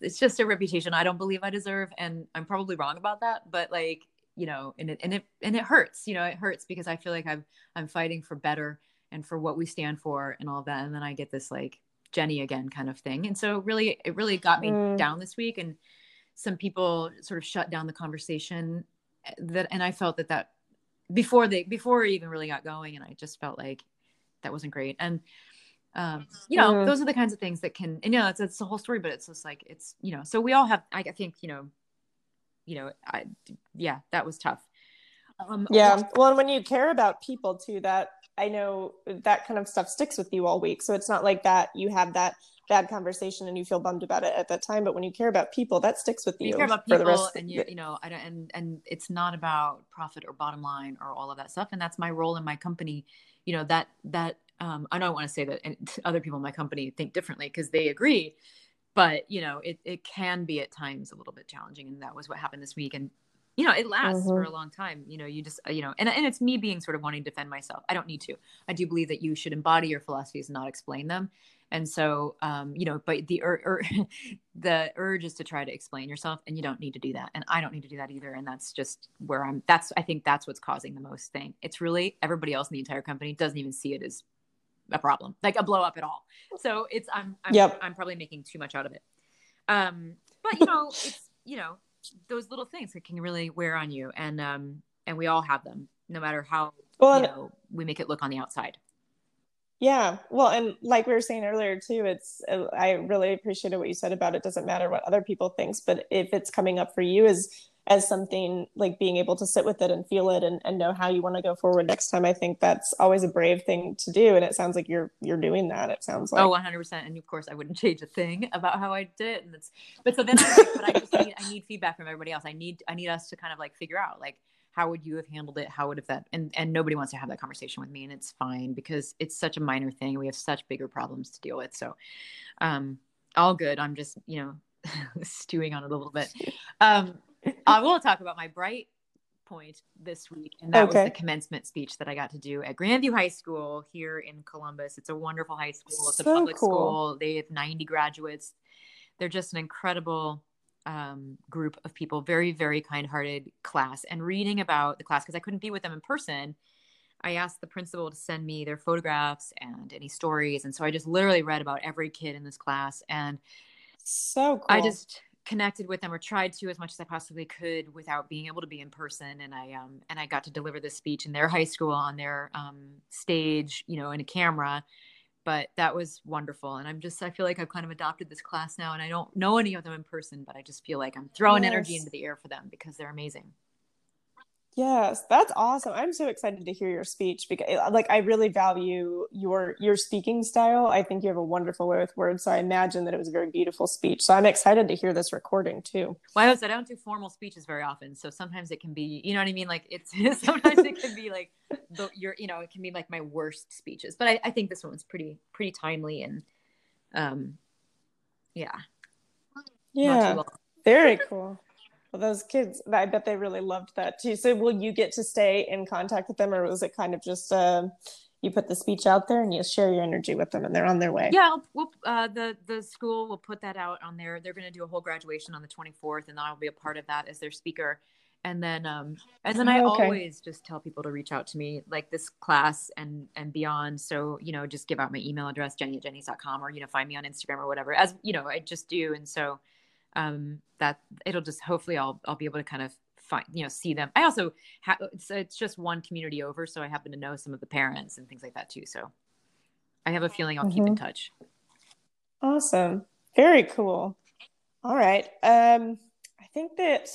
it's just a reputation I don't believe I deserve, and I'm probably wrong about that. But like, you know and it and it and it hurts you know it hurts because i feel like i'm i'm fighting for better and for what we stand for and all that and then i get this like jeni again kind of thing and so really it really got me mm. down this week and some people sort of shut down the conversation eh, that and i felt that that before they before it even really got going and i just felt like that wasn't great and um, you know, mm. those are the kinds of things that can, and, you know, it's, it's the whole story, but it's just like, it's, you know, so we all have, I think, you know, you know, I, yeah, that was tough. Um, yeah. Well, and when you care about people too, that I know that kind of stuff sticks with you all week. So it's not like that you have that bad conversation and you feel bummed about it at that time. But when you care about people, that sticks with you. You care about people, and you, you know, I don't, and and it's not about profit or bottom line or all of that stuff. And that's my role in my company. You know that that um, I don't want to say that other people in my company think differently because they agree but you know it, it can be at times a little bit challenging and that was what happened this week and you know it lasts mm-hmm. for a long time you know you just you know and, and it's me being sort of wanting to defend myself i don't need to i do believe that you should embody your philosophies and not explain them and so um, you know but the ur- ur- the urge is to try to explain yourself and you don't need to do that and i don't need to do that either and that's just where i'm that's i think that's what's causing the most thing it's really everybody else in the entire company doesn't even see it as a problem, like a blow up at all. So it's I'm I'm, yep. I'm probably making too much out of it. Um, but you know, it's you know those little things that can really wear on you, and um, and we all have them, no matter how well, you know we make it look on the outside. Yeah, well, and like we were saying earlier too, it's I really appreciated what you said about it. Doesn't matter what other people thinks, but if it's coming up for you as as something like being able to sit with it and feel it and, and know how you want to go forward next time i think that's always a brave thing to do and it sounds like you're you're doing that it sounds like. Oh 100% and of course i wouldn't change a thing about how i did it and it's but so then i'm like but i just need i need feedback from everybody else i need i need us to kind of like figure out like how would you have handled it how would have that and and nobody wants to have that conversation with me and it's fine because it's such a minor thing we have such bigger problems to deal with so um all good i'm just you know stewing on it a little bit. Um I will talk about my bright point this week, and that okay. was the commencement speech that I got to do at Grandview High School here in Columbus. It's a wonderful high school. It's so a public cool. school. They have 90 graduates. They're just an incredible um, group of people, very, very kind-hearted class. And reading about the class because I couldn't be with them in person. I asked the principal to send me their photographs and any stories, and so I just literally read about every kid in this class, and so cool. I just connected with them or tried to as much as I possibly could without being able to be in person. And I um and I got to deliver this speech in their high school on their um stage, you know, in a camera. But that was wonderful. And I'm just I feel like I've kind of adopted this class now and I don't know any of them in person, but I just feel like I'm throwing yes. energy into the air for them because they're amazing. Yes, that's awesome. I'm so excited to hear your speech because like I really value your your speaking style. I think you have a wonderful way with words, so I imagine that it was a very beautiful speech. So I'm excited to hear this recording too. Well, I I don't do formal speeches very often, so sometimes it can be, you know what I mean? Like it's sometimes it can be like the your you know, it can be like my worst speeches. But I, I think this one was pretty pretty timely and um yeah. Yeah. Very cool. Well, those kids, I bet they really loved that too. So, will you get to stay in contact with them, or was it kind of just uh, you put the speech out there and you share your energy with them, and they're on their way? Yeah, we'll, uh, the the school will put that out on there. They're going to do a whole graduation on the 24th, and I'll be a part of that as their speaker. And then, um, and then I okay. always just tell people to reach out to me, like this class and and beyond. So you know, just give out my email address, jeni at jenis.com, or you know, find me on Instagram or whatever, as you know, I just do. And so um, that it'll just hopefully I'll I'll be able to kind of find you know see them. I also have it's, it's just one community over, so I happen to know some of the parents and things like that too. So I have a feeling I'll keep in Mhm. touch. Awesome. Very cool. All right. Um, I think that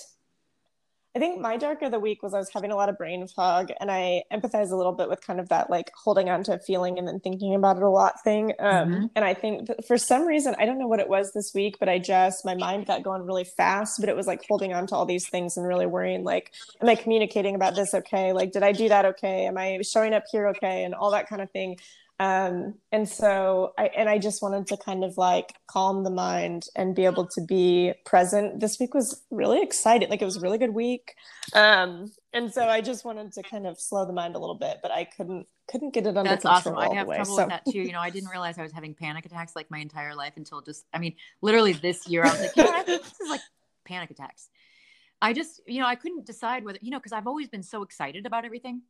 I think my dark of the week was I was having a lot of brain fog, and I empathize a little bit with kind of that like holding on to a feeling and then thinking about it a lot thing. Um, Mhm. and I think that for some reason, I don't know what it was this week, but I just my mind got going really fast, but it was like holding on to all these things and really worrying like, am I communicating about this okay? Like, did I do that okay? Am I showing up here okay? And all that kind of thing. Um, and so I and I just wanted to kind of like calm the mind and be able to be present. This week was really exciting. Like it was a really good week. Um, and so I just wanted to kind of slow the mind a little bit, but I couldn't couldn't get it under That's control awesome. I have way. trouble So with that too. You know, I didn't realize I was having panic attacks like my entire life until just, I mean, literally this year, I was like, you know what? I think this is like panic attacks. I just, you know, I couldn't decide whether, you know, because I've always been so excited about everything.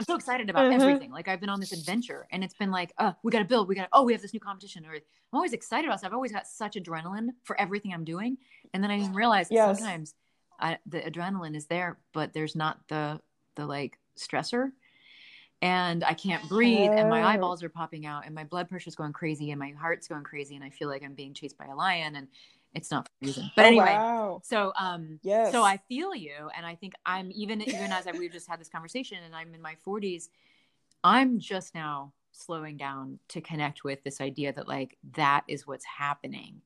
I'm so excited about Mhm. everything. Like I've been on this adventure and it's been like, uh, we got to build, we got to, oh, we have this new competition. Or I'm always excited about stuff. I've always got such adrenaline for everything I'm doing. And then I didn't realize Yes. sometimes I, the adrenaline is there, but there's not the, the like stressor. And I can't breathe and my Oh. eyeballs are popping out and my blood pressure's going crazy and my heart's going crazy and I feel like I'm being chased by a lion and it's not for a reason. But Oh, anyway, wow. so um Yes. so I feel you and I think I'm even even as I, we've just had this conversation and I'm in my 40s, I'm just now slowing down to connect with this idea that like that is what's happening.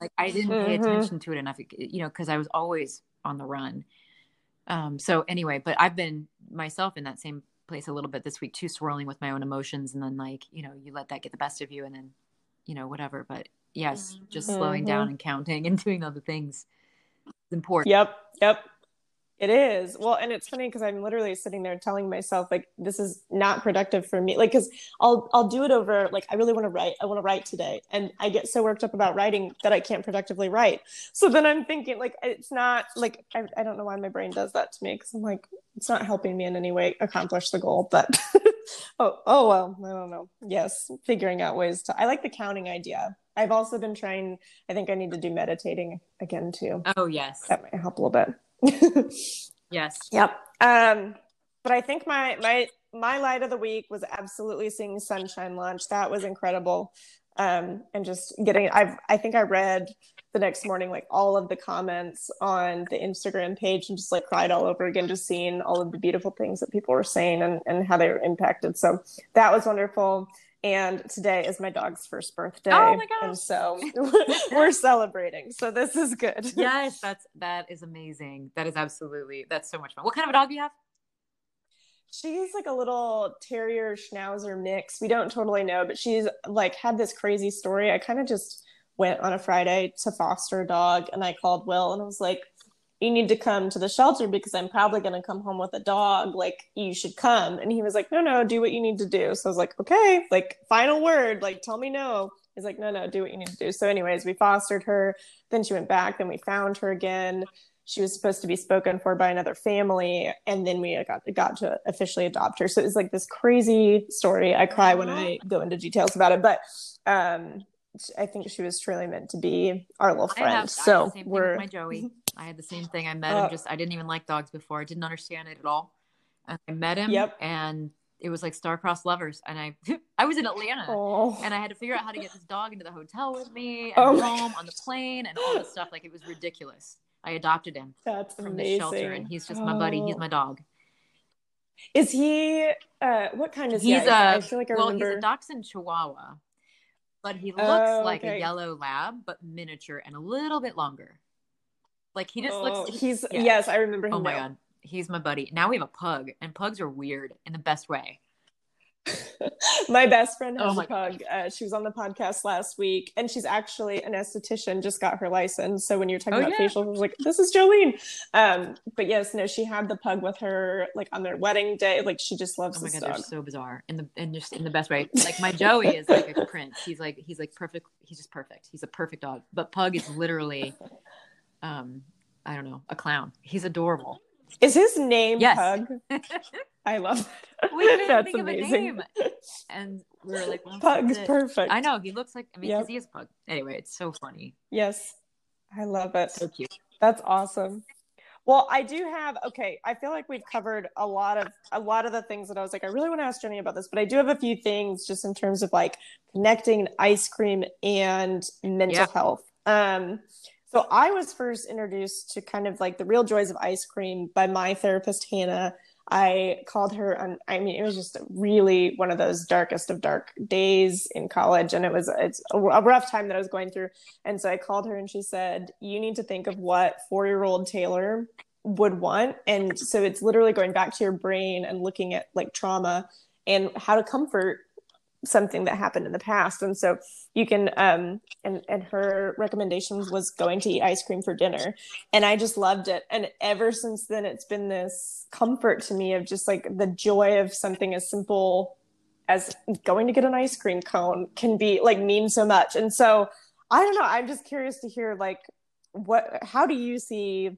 Like I didn't pay Mhm. attention to it enough, you know, because I was always on the run. Um, so anyway, but I've been myself in that same place a little bit this week too, swirling with my own emotions, and then like you know, you let that get the best of you, and then you know whatever. But yes, just slowing down mm-hmm. and counting and doing other things is important. Yep, yep. It is. Well, and it's funny because I'm literally sitting there telling myself like this is not productive for me. Like cuz I'll I'll do it over like I really want to write. I want to write today and I get so worked up about writing that I can't productively write. So then I'm thinking like it's not like I, I don't know why my brain does that to me cuz I'm like it's not helping me in any way accomplish the goal, but oh oh well, I don't know. Yes, figuring out ways to I like the counting idea. I've also been trying I think I need to do meditating again too. Oh yes, That might help a little bit. yes. Yep. Um, but I think my my my light of the week was absolutely seeing Sunshine launch. That was incredible. Um, and just getting I've I think I read the next morning like all of the comments on the Instagram page and just like cried all over again, just seeing all of the beautiful things that people were saying and, and how they were impacted. So that was wonderful. And today is my dog's first birthday. Oh my gosh. And so we're celebrating. So this is good. Yes, that's that is amazing. That is absolutely that's so much fun. What kind of a dog do you have? She's like a little terrier schnauzer mix. We don't totally know, but she's like had this crazy story. I kind of just went on a Friday to foster a dog and I called Will and I was like, You need to come to the shelter because I'm probably going to come home with a dog. Like, you should come. And he was like, No, no, do what you need to do. So I was like, Okay, like, final word, like, tell me no. He's like, No, no, do what you need to do. So, anyways, we fostered her. Then she went back. Then we found her again she was supposed to be spoken for by another family and then we got got to officially adopt her so it's like this crazy story i cry when i go into details about it but um i think she was truly meant to be our little I have, I friend so we're my Joey. I had the same thing. I met Uh, him just I didn't even like dogs before. I didn't understand it at all. And I met him Yep. and it was like star-crossed lovers. And I I was in Atlanta oh and I had to figure out how to get this dog into the hotel with me and Oh home on the plane and all this stuff. Like it was ridiculous. I adopted him that's from amazing the shelter and he's just my buddy. He's Oh. my dog. is he uh what kind is He's he a I feel like i well, remember he's a dachshund chihuahua, but he looks Oh, like okay. a yellow lab, but miniature and a little bit longer. Like he just Oh, looks. he's yeah. yes i remember him Oh my now. god, he's my buddy. Now we have a pug, and pugs are weird in the best way. my best friend Oh has my a pug. Uh, she was on the podcast last week, and she's actually an esthetician. Just got her license. So when you're talking Oh, about yeah. facials, I was like, "This is Jolene." Um, but yes, no, she had the pug with her like on their wedding day. Like she just loves Oh my god, they're so bizarre in the and just in the best way. Like my Joey is like a prince. He's like he's like perfect. He's just perfect. He's a perfect dog. But Pug is literally, um, I don't know, a clown. He's adorable. Is his name Yes. Pug? I love that. we couldn't That's think of a amazing. name, and we were like, well, Pug's perfect. I know he looks like. I mean, because Yep. he is Pug. Anyway, it's so funny, Yes, I love it. so cute. That's awesome. Well, I do have okay. I feel like we've covered a lot of a lot of the things that I was like, I really want to ask Jeni about this, but I do have a few things just in terms of like connecting ice cream and mental yeah. health. Um, so I was first introduced to kind of like the real joys of ice cream by my therapist Hannah. I called her and I mean it was just really one of those darkest of dark days in college and it was it's a rough time that I was going through and so I called her and she said you need to think of what 4-year-old Taylor would want and so it's literally going back to your brain and looking at like trauma and how to comfort something that happened in the past. And so you can um and and her recommendations was going to eat ice cream for dinner. And i just loved it. And ever since then it's been this comfort to me of just like the joy of something as simple as going to get an ice cream cone can be like mean so much. And so i don't know. I'm just curious to hear like what how do you see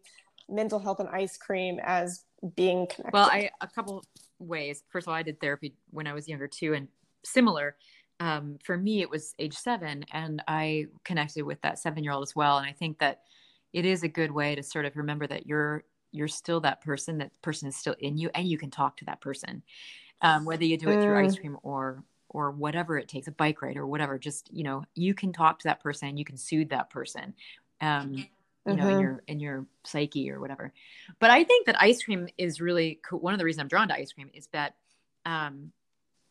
mental health and ice cream as being connected? Well i a couple ways. First of all i did therapy when i was younger too and similar. Um, for me, it was age seven, and I connected with that seven year old as well. And I think that it is a good way to sort of remember that you're you're still that person. That person is still in you, and you can talk to that person, um, whether you do it through ice mm. cream or or whatever it takes, a bike ride or whatever. Just you know, you can talk to that person, you can soothe that person. Um, you mm-hmm. know in mm-hmm. your in your psyche or whatever but i think that ice cream is really cool one of the reasons i'm drawn to ice cream is that um,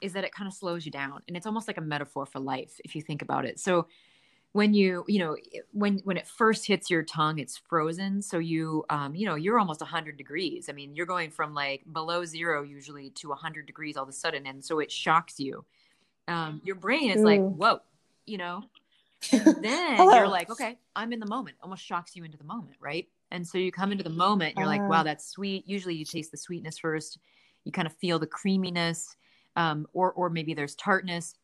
is that it kind of slows you down and it's almost like a metaphor for life if you think about it. So when you you know when when it first hits your tongue it's frozen so you um you know you're almost 100 degrees. I mean you're going from like below zero usually to 100 degrees all of a sudden and so it shocks you. Um your brain is mm. like whoa you know? Then you're like okay i'm in the moment almost shocks you into the moment right? And so you come into the moment you're uh. like wow uh-huh. that's sweet. Usually you taste the sweetness first. You kind of feel the creaminess um, or or maybe there's tartness.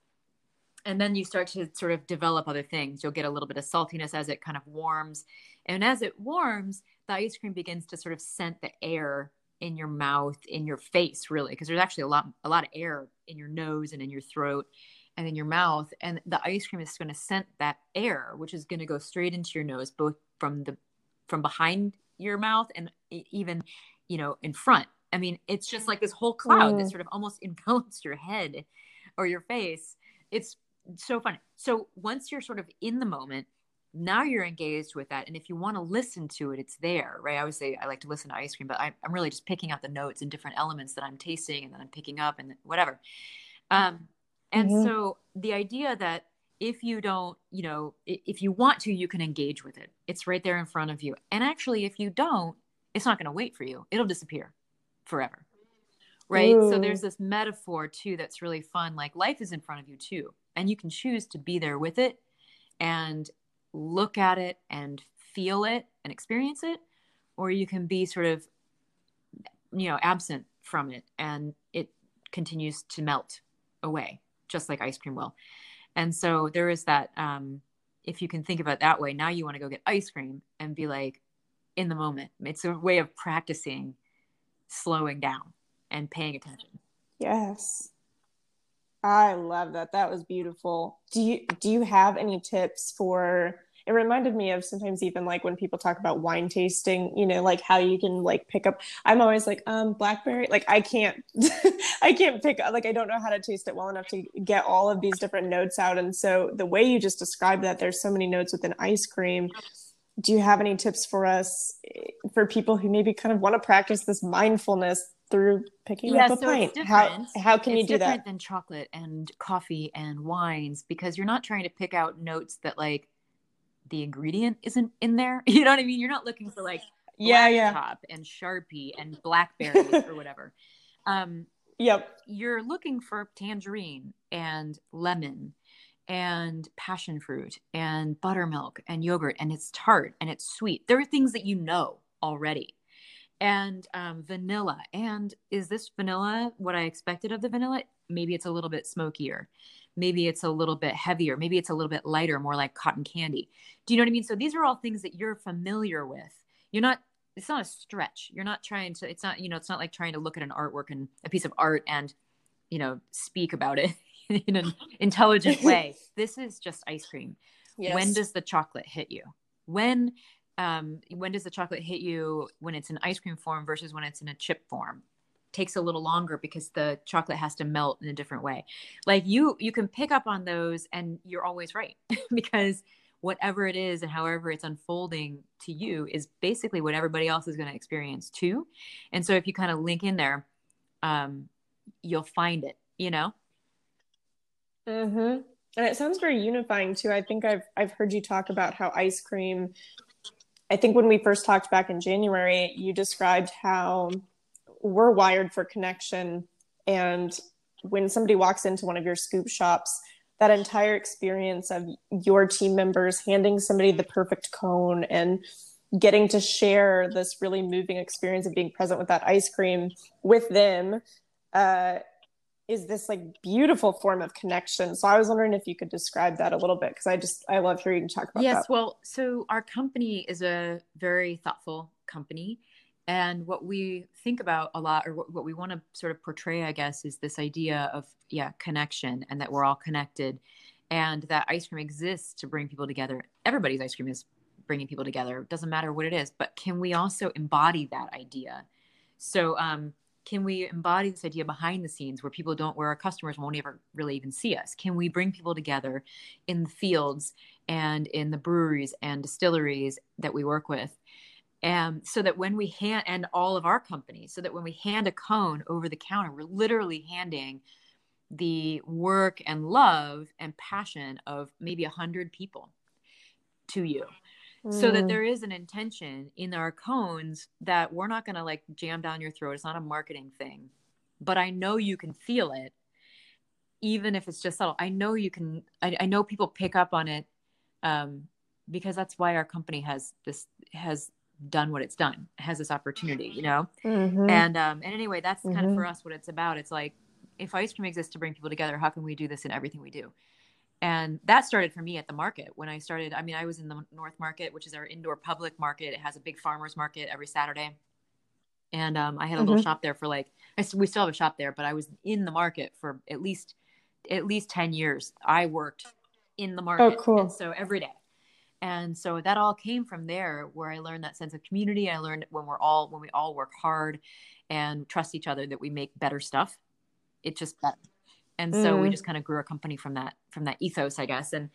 And then you start to sort of develop other things. You'll get a little bit of saltiness as it kind of warms. And as it warms the ice cream begins to sort of scent the air in your mouth in your face really because there's actually a lot a lot of air in your nose and in your throat and in your mouth. And the ice cream is going to scent that air which is going to go straight into your nose both from the from behind your mouth and even you know in front I mean, it's just like this whole cloud mm. that sort of almost envelops your head or your face. It's so funny. So once you're sort of in the moment, now you're engaged with that. And if you want to listen to it, it's there, right? I always say I like to listen to ice cream, but I'm, I'm really just picking out the notes and different elements that I'm tasting and then I'm picking up and whatever. Um, and mm-hmm. so the idea that if you don't, you know, if you want to, you can engage with it. It's right there in front of you. And actually, if you don't, it's not going to wait for you. It'll disappear forever right? So there's this metaphor too that's really fun like life is in front of you too and you can choose to be there with it and look at it and feel it and experience it or you can be sort of you know absent from it and it continues to melt away just like ice cream will. And so there is that um if you can think about it that way now you want to go get ice cream and be like in the moment. It's a way of practicing slowing down and paying attention. Yes. I love that. That was beautiful. Do you do you have any tips for it reminded me of sometimes even like when people talk about wine tasting, you know, like how you can like pick up I'm always like, um, blackberry, like I can't I can't pick up, like I don't know how to taste it well enough to get all of these different notes out. And so the way you just described that, there's so many notes within ice cream do you have any tips for us for people who maybe kind of want to practice this mindfulness through picking yeah, up a so pint? How, how can it's you do different that? than chocolate and coffee and wines because you're not trying to pick out notes that like the ingredient isn't in there. You know what I mean? You're not looking for like yeah, yeah, top and sharpie and blackberries or whatever. Um, yep. You're looking for tangerine and lemon and passion fruit and buttermilk and yogurt and it's tart and it's sweet. There are things that you know already. And um, vanilla. And is this vanilla what i expected of the vanilla? Maybe it's a little bit smokier. Maybe it's a little bit heavier. Maybe it's a little bit lighter more like cotton candy. Do you know what i mean? So these are all things that you're familiar with. You're not it's not a stretch. You're not trying to it's not you know it's not like trying to look at an artwork and a piece of art and you know speak about it in an intelligent way. this is just ice cream. Yes. When does the chocolate hit you? When um, when does the chocolate hit you when it's in ice cream form versus when it's in a chip form? Takes a little longer because the chocolate has to melt in a different way. Like you, you can pick up on those, and you're always right because whatever it is and however it's unfolding to you is basically what everybody else is going to experience too. And so if you kind of link in there, um, you'll find it. You know. Mm-hmm. And it sounds very unifying too. I think I've I've heard you talk about how ice cream. I think when we first talked back in January, you described how we're wired for connection, and when somebody walks into one of your scoop shops, that entire experience of your team members handing somebody the perfect cone and getting to share this really moving experience of being present with that ice cream with them uh, is this like beautiful form of connection. So I was wondering if you could describe that a little bit because I just I love hearing you talk about yes, that. Yes, well, so our company is a very thoughtful company. And what we think about a lot, or what, we want to sort of portray, I guess, is this idea of, yeah, connection and that we're all connected and that ice cream exists to bring people together. Everybody's ice cream is bringing people together. It doesn't matter what it is, but can we also embody that idea? So, um, can we embody this idea behind the scenes where people don't where our customers won't ever really even see us? Can we bring people together in the fields and in the breweries and distilleries that we work with? And so that when we hand and all of our companies so that when we hand a cone over the counter we're literally handing the work and love and passion of maybe a hundred people to you so that mm. there is an intention in our cones that we're not going to like jam down your throat. It's not a marketing thing, but I know you can feel it, even if it's just subtle. I know you can. I, I know people pick up on it um, because that's why our company has this has done what it's done, has this opportunity, you know. Mm-hmm. And um, and anyway, that's mm-hmm. kind of for us what it's about. It's like if ice cream exists to bring people together, how can we do this in everything we do? And that started for me at the market when i started i mean i was in the north market which is our indoor public market. It has a big farmers market every saturday. And um, i had a mm-hmm. little shop there for like we still have a shop there but i was in the market for at least at least 10 years. I worked in the market oh, cool. and so every day. And so that all came from there where i learned that sense of community. I learned when we're all when we all work hard and trust each other that we make better stuff. It just better and so mm. we just kind of grew our company from that from that ethos i guess and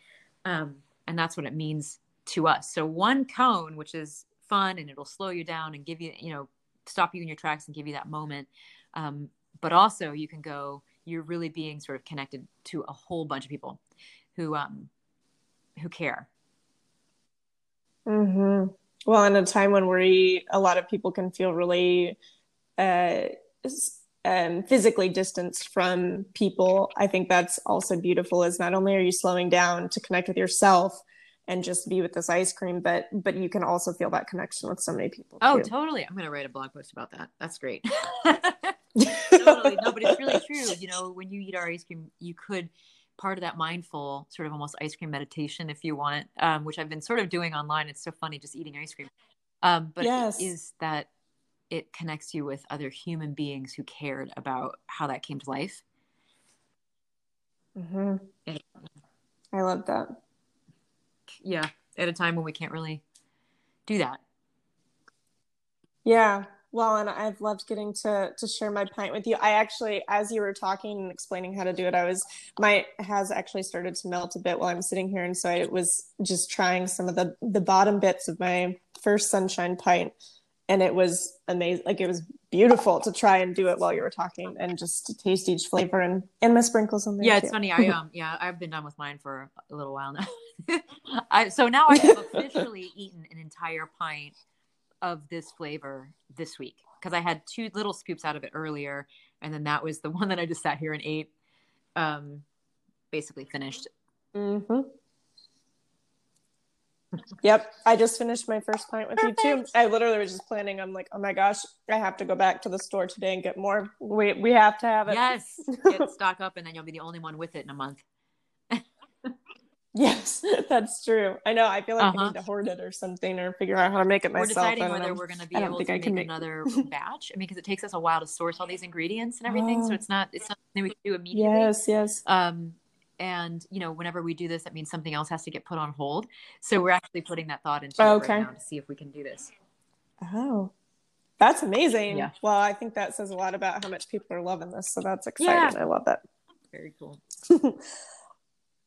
um and that's what it means to us so one cone which is fun and it'll slow you down and give you you know stop you in your tracks and give you that moment um, but also you can go you're really being sort of connected to a whole bunch of people who um who care mm-hmm. well in a time when we a lot of people can feel really uh um, physically distanced from people, I think that's also beautiful. Is not only are you slowing down to connect with yourself and just be with this ice cream, but but you can also feel that connection with so many people. Oh, too. totally! I'm going to write a blog post about that. That's great. totally, no, but it's really true. You know, when you eat our ice cream, you could part of that mindful sort of almost ice cream meditation, if you want, um, which I've been sort of doing online. It's so funny just eating ice cream. Um, but yes. is that it connects you with other human beings who cared about how that came to life. Mm-hmm. I love that. Yeah, at a time when we can't really do that. Yeah, well, and I've loved getting to to share my pint with you. I actually, as you were talking and explaining how to do it, I was my has actually started to melt a bit while I'm sitting here, and so I was just trying some of the the bottom bits of my first sunshine pint and it was amazing like it was beautiful to try and do it while you were talking and just to taste each flavor and and my sprinkles on there yeah it's funny. I um yeah i've been done with mine for a little while now. I, so now i have officially eaten an entire pint of this flavor this week because i had two little scoops out of it earlier and then that was the one that i just sat here and ate um basically finished. Mm-hmm. Yep, I just finished my first pint with Perfect. you too. I literally was just planning. I'm like, oh my gosh, I have to go back to the store today and get more. We we have to have it. Yes, get stock up, and then you'll be the only one with it in a month. yes, that's true. I know. I feel like uh-huh. I need to hoard it or something, or figure out how to make it myself. We're deciding whether we're going to be able to make, make another batch. I mean, because it takes us a while to source all these ingredients and everything, oh. so it's not it's not something we can do immediately. Yes, yes. Um, And you know, whenever we do this, that means something else has to get put on hold. So we're actually putting that thought into Oh, okay. right now to see if we can do this. Oh, that's amazing. Yeah. Well, I think that says a lot about how much people are loving this. So that's exciting. I love that. Very cool.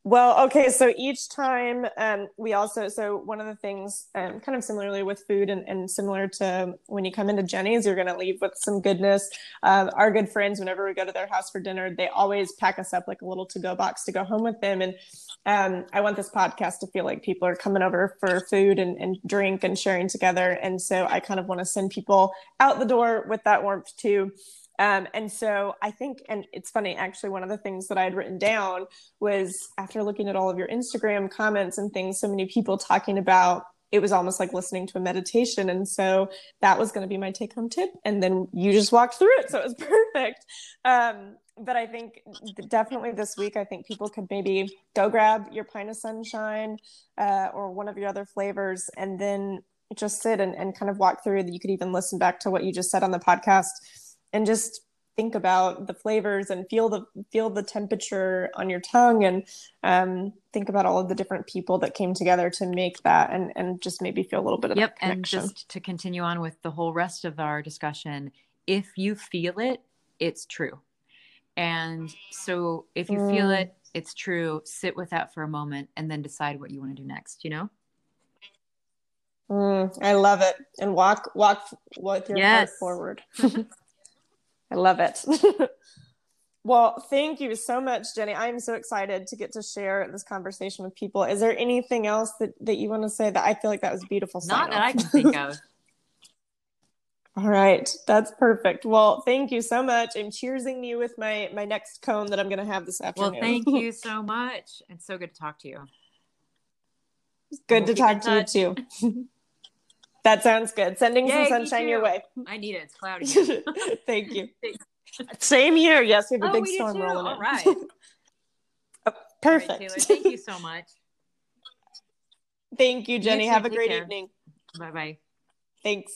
Well, okay. So each time um, we also, so one of the things, um, kind of similarly with food and, and similar to when you come into Jeni's, you're going to leave with some goodness. Um, our good friends, whenever we go to their house for dinner, they always pack us up like a little to go box to go home with them. And um, I want this podcast to feel like people are coming over for food and, and drink and sharing together. And so I kind of want to send people out the door with that warmth too. Um, and so I think, and it's funny, actually, one of the things that I had written down was after looking at all of your Instagram comments and things, so many people talking about it was almost like listening to a meditation. And so that was going to be my take home tip. And then you just walked through it. So it was perfect. Um, but I think definitely this week, I think people could maybe go grab your pint of sunshine uh, or one of your other flavors and then just sit and, and kind of walk through. You could even listen back to what you just said on the podcast and just think about the flavors and feel the feel the temperature on your tongue and um, think about all of the different people that came together to make that and and just maybe feel a little bit of Yep. that And connection. just to continue on with the whole rest of our discussion, if you feel it, it's true. And so if you feel Mm. it, it's true. Sit with that for a moment and then decide what you want to do next, you know? Mm, I love it. And walk walk with your heart forward. I love it. well, thank you so much, Jeni. I'm so excited to get to share this conversation with people. Is there anything else that, that you want to say that I feel like that was a beautiful? Not that sign-off? I can think of. All right, that's perfect. Well, thank you so much. I'm cheersing you with my my next cone that I'm going to have this afternoon. Well, thank you so much. It's so good to talk to you. good We'll to talk to you too. That sounds good. Sending Yay, some sunshine your way. I need it. It's cloudy. thank you. Same here. Yes, we have a oh, big storm rolling All in. right. Oh, All right, perfect. Taylor, thank you so much. Thank you, Jeni. too. Have a great care. evening. Bye bye. Thanks.